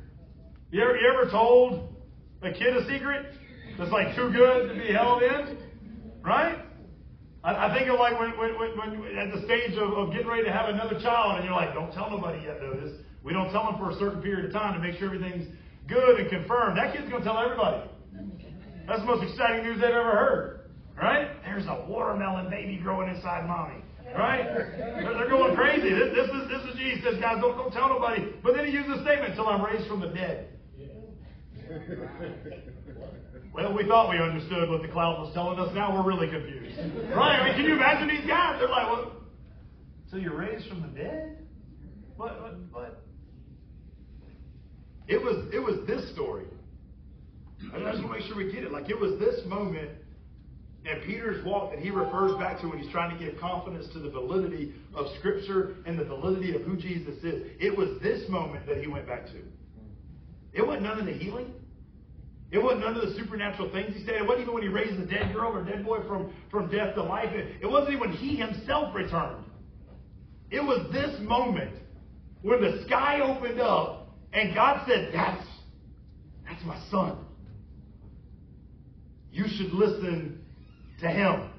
You ever, you ever told a kid a secret that's like too good to be held in? Right? I, I think of like when, when, when, when at the stage of, of getting ready to have another child, and you're like, don't tell nobody yet, though. This we don't tell them for a certain period of time to make sure everything's good and confirmed. That kid's going to tell everybody. That's the most exciting news they've ever heard. Right? There's a watermelon baby growing inside mommy. Right? They're, going crazy. This, this is this is Jesus guys, don't, don't tell nobody. But then he uses a statement until I'm raised from the dead. Well, we thought we understood what the cloud was telling us. Now we're really confused. Right? I mean, can you imagine these guys? They're like, well, so you're raised from the dead? But, but, but. It was, it was this story. I just want to make sure we get it. Like, it was this moment and Peter's walk that he refers back to when he's trying to give confidence to the validity of Scripture and the validity of who Jesus is. It was this moment that he went back to. It wasn't none of the healing. It wasn't none of the supernatural things he said. It wasn't even when he raised the dead girl or dead boy from, from death to life. It, it wasn't even when he himself returned. It was this moment when the sky opened up and God said, That's that's my son. You should listen to him.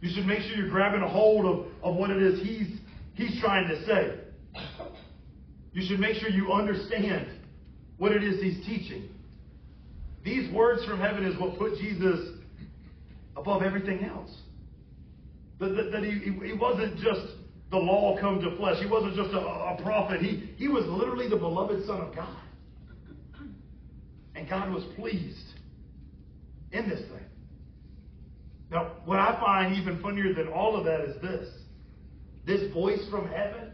You should make sure you're grabbing a hold of, of what it is he's he's trying to say. You should make sure you understand what it is he's teaching. These words from heaven is what put Jesus above everything else. That, that, that he, he wasn't just the law come to flesh. He wasn't just a, a prophet. He, he was literally the beloved Son of God. And God was pleased in this thing. Now, what I find even funnier than all of that is this. This voice from heaven,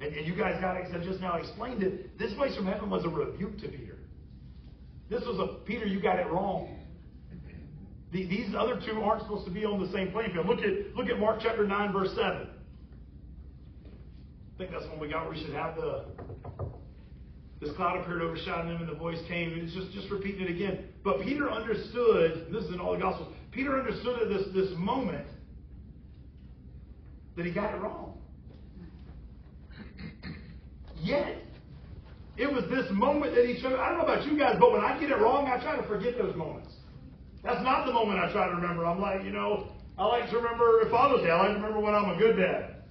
and, and you guys got it, just now explained it. This voice from heaven was a rebuke to Peter. This was a Peter, you got it wrong. The, these other two aren't supposed to be on the same playing field. Look at look at Mark chapter 9, verse 7. I think that's when we got where we should have the this cloud appeared overshadowing them, and the voice came. And it's just, just repeating it again. But Peter understood, this is in all the Gospels, Peter understood at this, this moment that he got it wrong. Yet, It was this moment that he showed. I don't know about you guys, but when I get it wrong, I try to forget those moments. That's not the moment I try to remember. I'm like, you know, I like to remember Father's Day. I like to remember when I'm a good dad.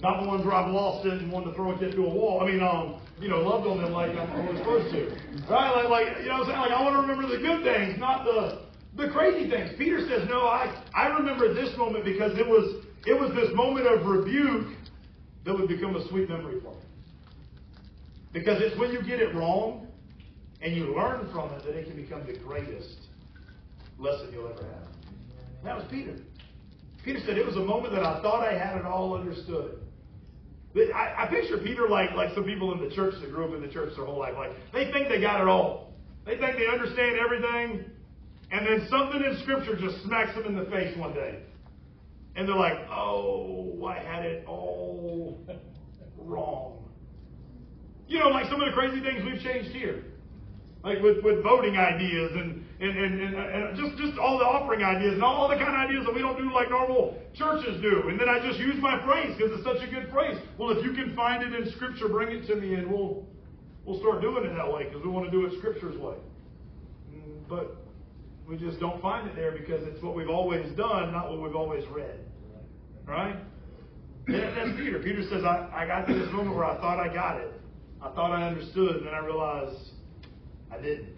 Not the ones where I've lost it and wanted to throw a kid through a wall. I mean, um, you know, loved on them like I'm always supposed to. Right? Like, like, you know what I'm saying? Like, I want to remember the good things, not the, the crazy things. Peter says, no, I, I remember this moment because it was, it was this moment of rebuke that would become a sweet memory for me. Because it's when you get it wrong and you learn from it that it can become the greatest lesson you'll ever have. And that was Peter. Peter said, It was a moment that I thought I had it all understood. I, I picture Peter like, like some people in the church that grew up in the church their whole life. Like, they think they got it all. They think they understand everything. And then something in Scripture just smacks them in the face one day. And they're like, oh, I had it all wrong. You know, like some of the crazy things we've changed here. Like with, with voting ideas and, and, and, and, and just, just all the offering ideas and all the kind of ideas that we don't do like normal churches do. And then I just use my phrase because it's such a good phrase. Well, if you can find it in Scripture, bring it to me and we'll, we'll start doing it that way because we want to do it Scripture's way. But we just don't find it there because it's what we've always done, not what we've always read. Right? That's Peter. Peter says, I, I got to this moment where I thought I got it. I thought I understood, and then I realized I didn't.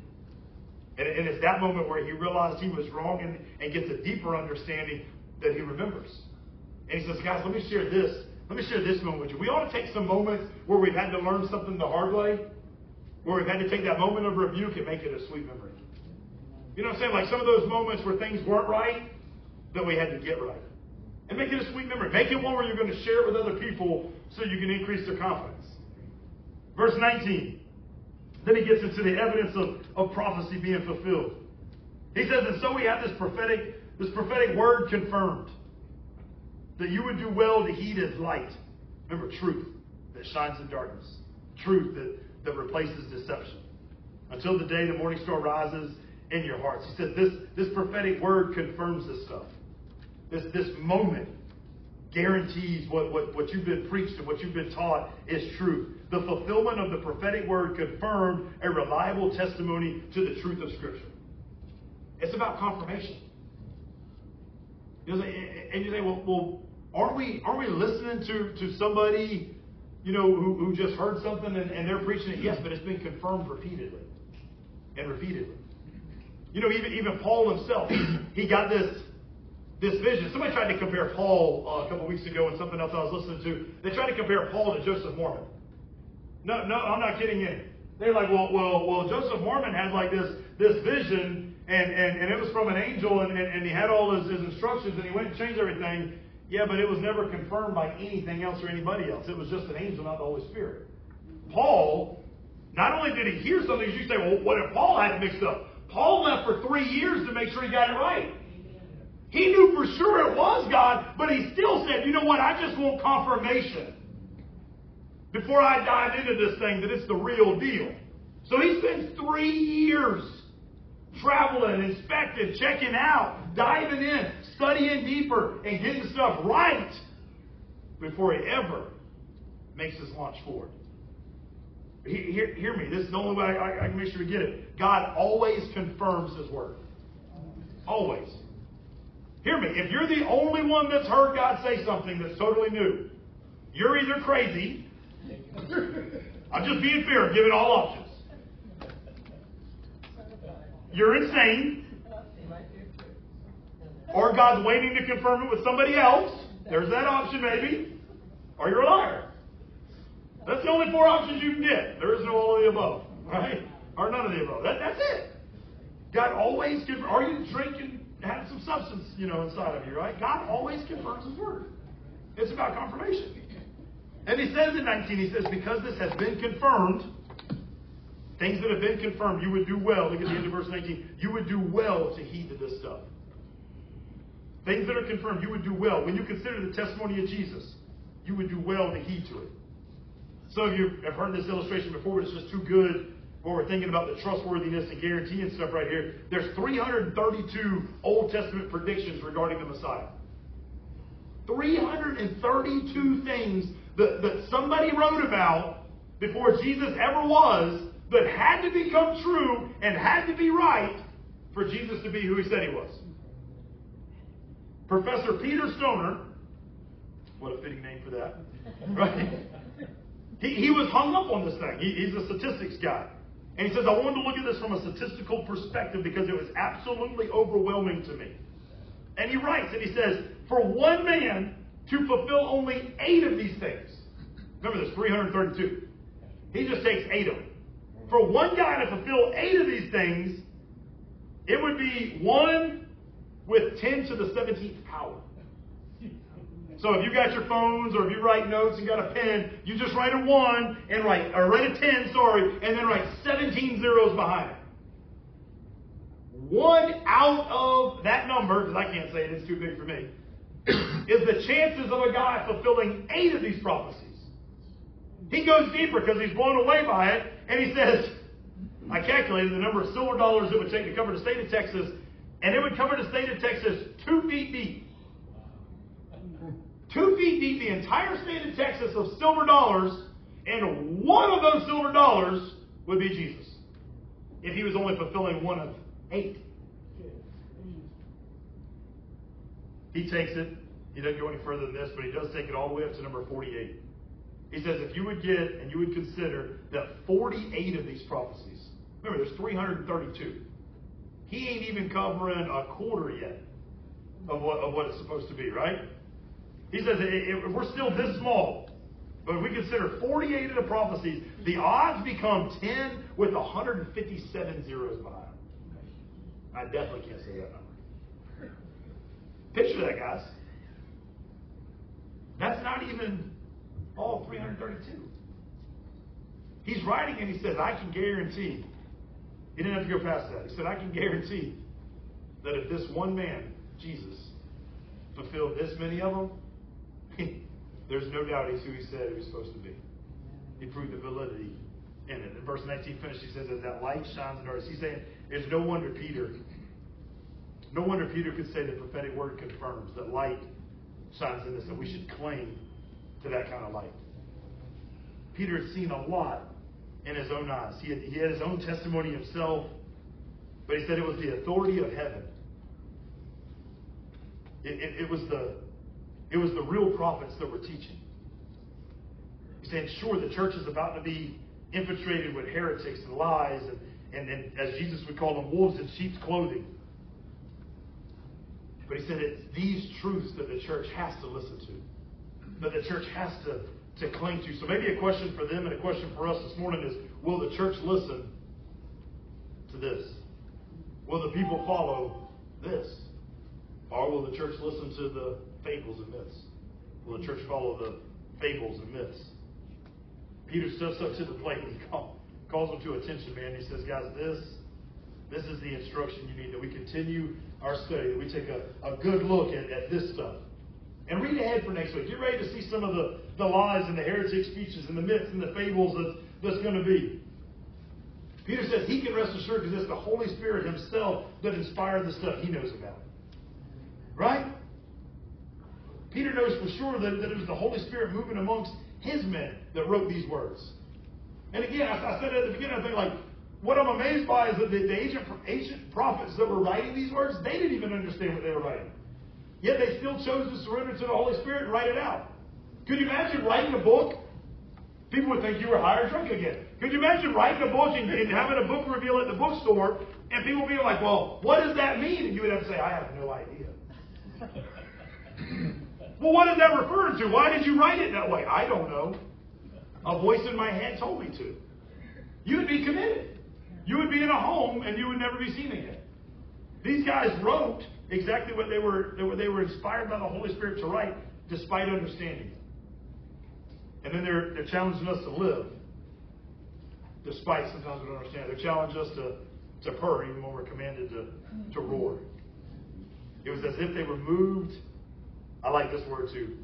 And, and it's that moment where he realized he was wrong and, and gets a deeper understanding that he remembers. And he says, guys, let me share this. Let me share this moment with you. We ought to take some moments where we've had to learn something the hard way, where we've had to take that moment of rebuke and make it a sweet memory. You know what I'm saying? Like some of those moments where things weren't right that we had to get right. And make it a sweet memory. Make it one where you're going to share it with other people so you can increase their confidence. Verse 19. Then he gets into the evidence of, of prophecy being fulfilled. He says, and so we have this prophetic, this prophetic word confirmed. That you would do well to heed his light. Remember, truth that shines in darkness. Truth that, that replaces deception. Until the day the morning star rises in your hearts. He says this, this prophetic word confirms this stuff. This, this moment guarantees what, what, what you've been preached and what you've been taught is true. The fulfillment of the prophetic word confirmed a reliable testimony to the truth of Scripture. It's about confirmation. You know, and you say, well, well aren't we aren't we listening to, to somebody, you know, who, who just heard something and, and they're preaching it? Yes, but it's been confirmed repeatedly and repeatedly. You know, even even Paul himself, he, got this this vision. Somebody tried to compare Paul uh, a couple weeks ago and something else I was listening to. They tried to compare Paul to Joseph Mormon. No, no, I'm not kidding you. They're like, well, well, well, Joseph Mormon had like this this vision, and and, and it was from an angel, and, and, and he had all his, his instructions, and he went and changed everything. Yeah, but it was never confirmed by anything else or anybody else. It was just an angel, not the Holy Spirit. Paul, not only did he hear something, you say, well, what if Paul had it mixed up? Paul left for three years to make sure he got it right. He knew for sure it was God, but he still said, you know what, I just want confirmation before I dive into this thing that it's the real deal. So he spends three years traveling, inspecting, checking out, diving in, studying deeper, and getting stuff right before he ever makes his launch forward. Hear, hear me. This is the only way I, I can make sure we get it. God always confirms his word. Always. Hear me. If you're the only one that's heard God say something that's totally new, you're either crazy. I'm just being fair, giving all options. You're insane. Or God's waiting to confirm it with somebody else. There's that option, maybe. Or you're a liar. That's the only four options you can get. There is no all of the above, right? Or none of the above. That, that's it. God always gives. Are you drinking, having some substance, you know, inside of you, right? God always confirms His word. It's about confirmation. And He says in 19, He says, because this has been confirmed, things that have been confirmed, you would do well. Look at the end of verse 19. You would do well to heed to this stuff. Things that are confirmed, you would do well. When you consider the testimony of Jesus, you would do well to heed to it. Some of you have heard this illustration before, but it's just too good when we're thinking about the trustworthiness and guarantee and stuff right here. There's 332 Old Testament predictions regarding the Messiah. 332 things that, that somebody wrote about before Jesus ever was that had to become true and had to be right for Jesus to be who he said he was. Professor Peter Stoner, what a fitting name for that, right? He, he was hung up on this thing. He, he's a statistics guy. And he says, I wanted to look at this from a statistical perspective because it was absolutely overwhelming to me. And he writes, and he says, for one man to fulfill only eight of these things. Remember, there's 332. He just takes eight of them. For one guy to fulfill eight of these things, it would be one with 10 to the 17th power. So if you got your phones or if you write notes and got a pen, you just write a 1 and write, or write a 10, sorry, and then write 17 zeros behind it. One out of that number, because I can't say it, it's too big for me, is the chances of a guy fulfilling eight of these prophecies. He goes deeper because he's blown away by it, and he says, I calculated the number of silver dollars it would take to cover the state of Texas, and it would cover the state of Texas two feet deep. Two feet deep, the entire state of Texas of silver dollars, and one of those silver dollars would be Jesus. If he was only fulfilling one of eight. He takes it, he doesn't go any further than this, but he does take it all the way up to number 48. He says if you would get and you would consider that 48 of these prophecies, remember there's 332, he ain't even covering a quarter yet of what, of what it's supposed to be, right? He says if we're still this small, but if we consider 48 of the prophecies, the odds become 10 with 157 zeros behind. I definitely can't say that. Picture that, guys. That's not even all 332. He's writing and he says, I can guarantee. He didn't have to go past that. He said, I can guarantee that if this one man, Jesus, fulfilled this many of them, there's no doubt he's who he said he was supposed to be. He proved the validity in it. In verse 19 finished, he says, as that light shines in darkness. He's saying, it's no wonder Peter, no wonder Peter could say the prophetic word confirms that light shines in us, and we should cling to that kind of light. Peter had seen a lot in his own eyes. He had, he had his own testimony himself, but he said it was the authority of heaven. It, it, it was the it was the real prophets that were teaching. He's saying, sure, the church is about to be infiltrated with heretics and lies, and, and, and as Jesus would call them, wolves in sheep's clothing. But he said it's these truths that the church has to listen to that the church has to, to cling to. So maybe a question for them and a question for us this morning is will the church listen to this? Will the people follow this? Or will the church listen to the fables and myths? Will the church follow the fables and myths? Peter steps up to the plate and he calls them to attention, man. He says, guys, this this is the instruction you need that we continue our study, that we take a, a good look at, at this stuff. And read ahead for next week. Get ready to see some of the, the lies and the heretic speeches and the myths and the fables that, that's going to be. Peter says he can rest assured because it's the Holy Spirit himself that inspired the stuff he knows about. Right? Peter knows for sure that, that it was the Holy Spirit moving amongst his men that wrote these words. And again, I, I said at the beginning, I think like, what I'm amazed by is that the, the ancient, ancient prophets that were writing these words, they didn't even understand what they were writing. Yet they still chose to surrender to the Holy Spirit and write it out. Could you imagine writing a book? People would think you were high or drunk again. Could you imagine writing a book and, and having a book reveal at the bookstore and people being like, well, what does that mean? And you would have to say, I have no idea. well, what is that referring to? Why did you write it that way? I don't know. A voice in my head told me to. You would be committed. You would be in a home and you would never be seen again. These guys wrote exactly what they were, they were inspired by the Holy Spirit to write, despite understanding. And then they're, they're challenging us to live, despite sometimes we don't understand. They're challenging us to, to purr, even when we're commanded to, to roar. It was as if they were moved. I like this word too.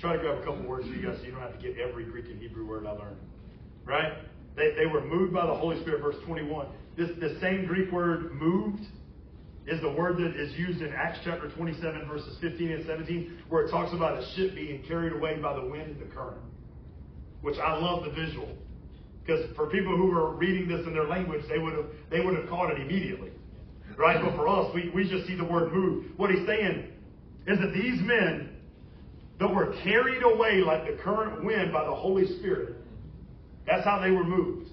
Try to grab a couple words for you guys so you don't have to get every Greek and Hebrew word I learned. Right? They, they were moved by the Holy Spirit, verse 21. This the same Greek word moved is the word that is used in Acts chapter 27, verses 15 and 17, where it talks about a ship being carried away by the wind and the current. which I love the visual. Because for people who were reading this in their language, they would have they would have caught it immediately. Right? But for us, we, we just see the word move. What he's saying is that these men that were carried away like the current wind by the Holy Spirit, that's how they were moved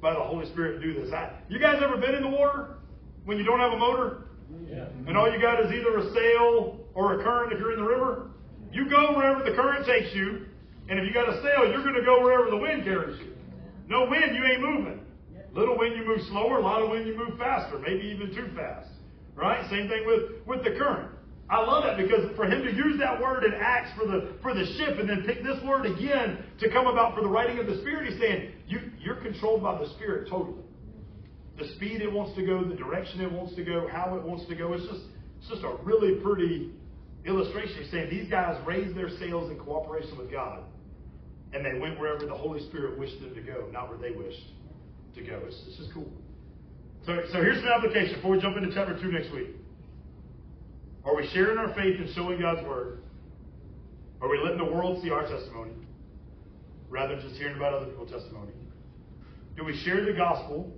by the Holy Spirit to do this. I, you guys ever been in the water when you don't have a motor? Yeah. And all you got is either a sail or a current if you're in the river? You go wherever the current takes you, and if you got a sail, you're going to go wherever the wind carries you. No wind, you ain't moving. Little wind, you move slower. A lot of wind, you move faster, maybe even too fast. Right? Same thing with, with the current. I love that because for him to use that word in Acts for the for the ship and then pick this word again to come about for the writing of the Spirit, he's saying you you're controlled by the Spirit totally. The speed it wants to go, the direction it wants to go, how it wants to go. It's just it's just a really pretty illustration. He's saying these guys raised their sails in cooperation with God, and they went wherever the Holy Spirit wished them to go, not where they wished to go. It's, it's just cool. So, so here's some application before we jump into chapter 2 next week. Are we sharing our faith and showing God's word? Are we letting the world see our testimony rather than just hearing about other people's testimony? Do we share the gospel,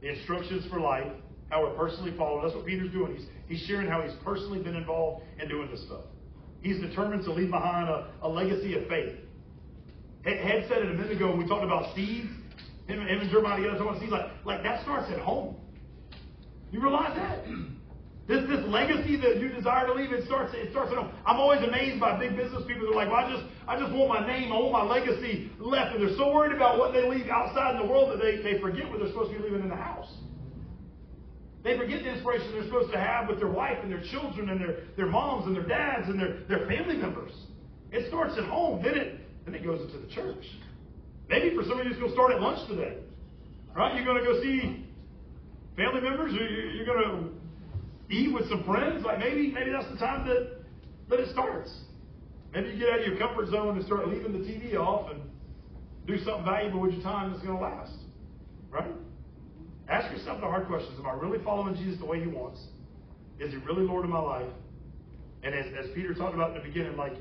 the instructions for life, how we're personally following? That's what Peter's doing. He's, he's sharing how he's personally been involved in doing this stuff. He's determined to leave behind a, a legacy of faith. Head said it a minute ago when we talked about seeds. Him, him and Jeremiah together talking about seeds. Like, like that starts at home. You realize that? This, this legacy that you desire to leave, it starts, it starts at home. I'm always amazed by big business people that are like, well, I just, I just want my name, I want my legacy left. And they're so worried about what they leave outside in the world that they, they forget what they're supposed to be leaving in the house. They forget the inspiration they're supposed to have with their wife and their children and their, their moms and their dads and their, their family members. It starts at home, then it, then it goes into the church. Maybe for some of you, it's going to start at lunch today. Right? You're going to go see family members, or you're going to eat with some friends, like maybe maybe that's the time that that it starts. Maybe you get out of your comfort zone and start leaving the TV off and do something valuable with your time that's going to last. Right? Ask yourself the hard questions. Am I really following Jesus the way he wants? Is he really Lord of my life? And as, as Peter talked about in the beginning, like,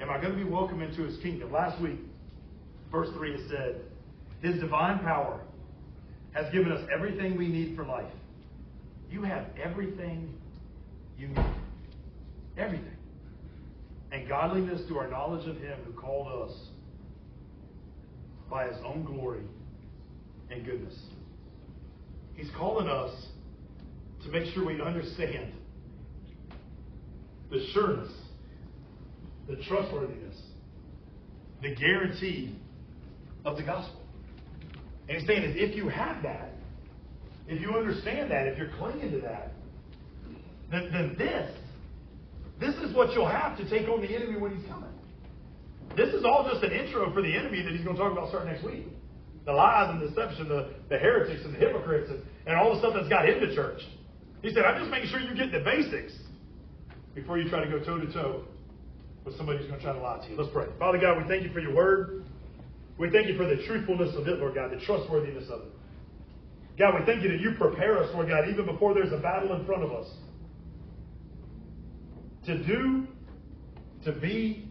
am I going to be welcome into his kingdom? Last week, verse 3, it said, His divine power has given us everything we need for life you have everything you need. Everything. And godliness through our knowledge of Him who called us by His own glory and goodness. He's calling us to make sure we understand the sureness, the trustworthiness, the guarantee of the gospel. And he's saying is if you have that, if you understand that, if you're clinging to that, then, then this, this is what you'll have to take on the enemy when he's coming. This is all just an intro for the enemy that he's going to talk about starting next week. The lies and deception, the, the heretics and the hypocrites, and, and all the stuff that's got into church. He said, I'm just making sure you get the basics before you try to go toe to toe with somebody who's going to try to lie to you. Let's pray. Father God, we thank you for your word. We thank you for the truthfulness of it, Lord God, the trustworthiness of it. God, we thank you that you prepare us, Lord God, even before there's a battle in front of us. To do, to be,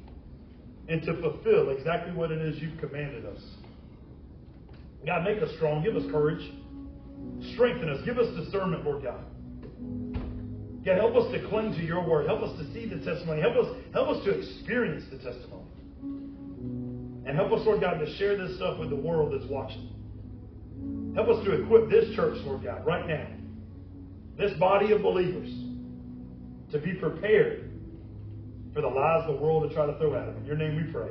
and to fulfill exactly what it is you've commanded us. God, make us strong. Give us courage. Strengthen us. Give us discernment, Lord God. God, help us to cling to your word. Help us to see the testimony. Help us, help us to experience the testimony. And help us, Lord God, to share this stuff with the world that's watching. Help us to equip this church, Lord God, right now, this body of believers, to be prepared for the lies of the world to try to throw at them. In your name we pray.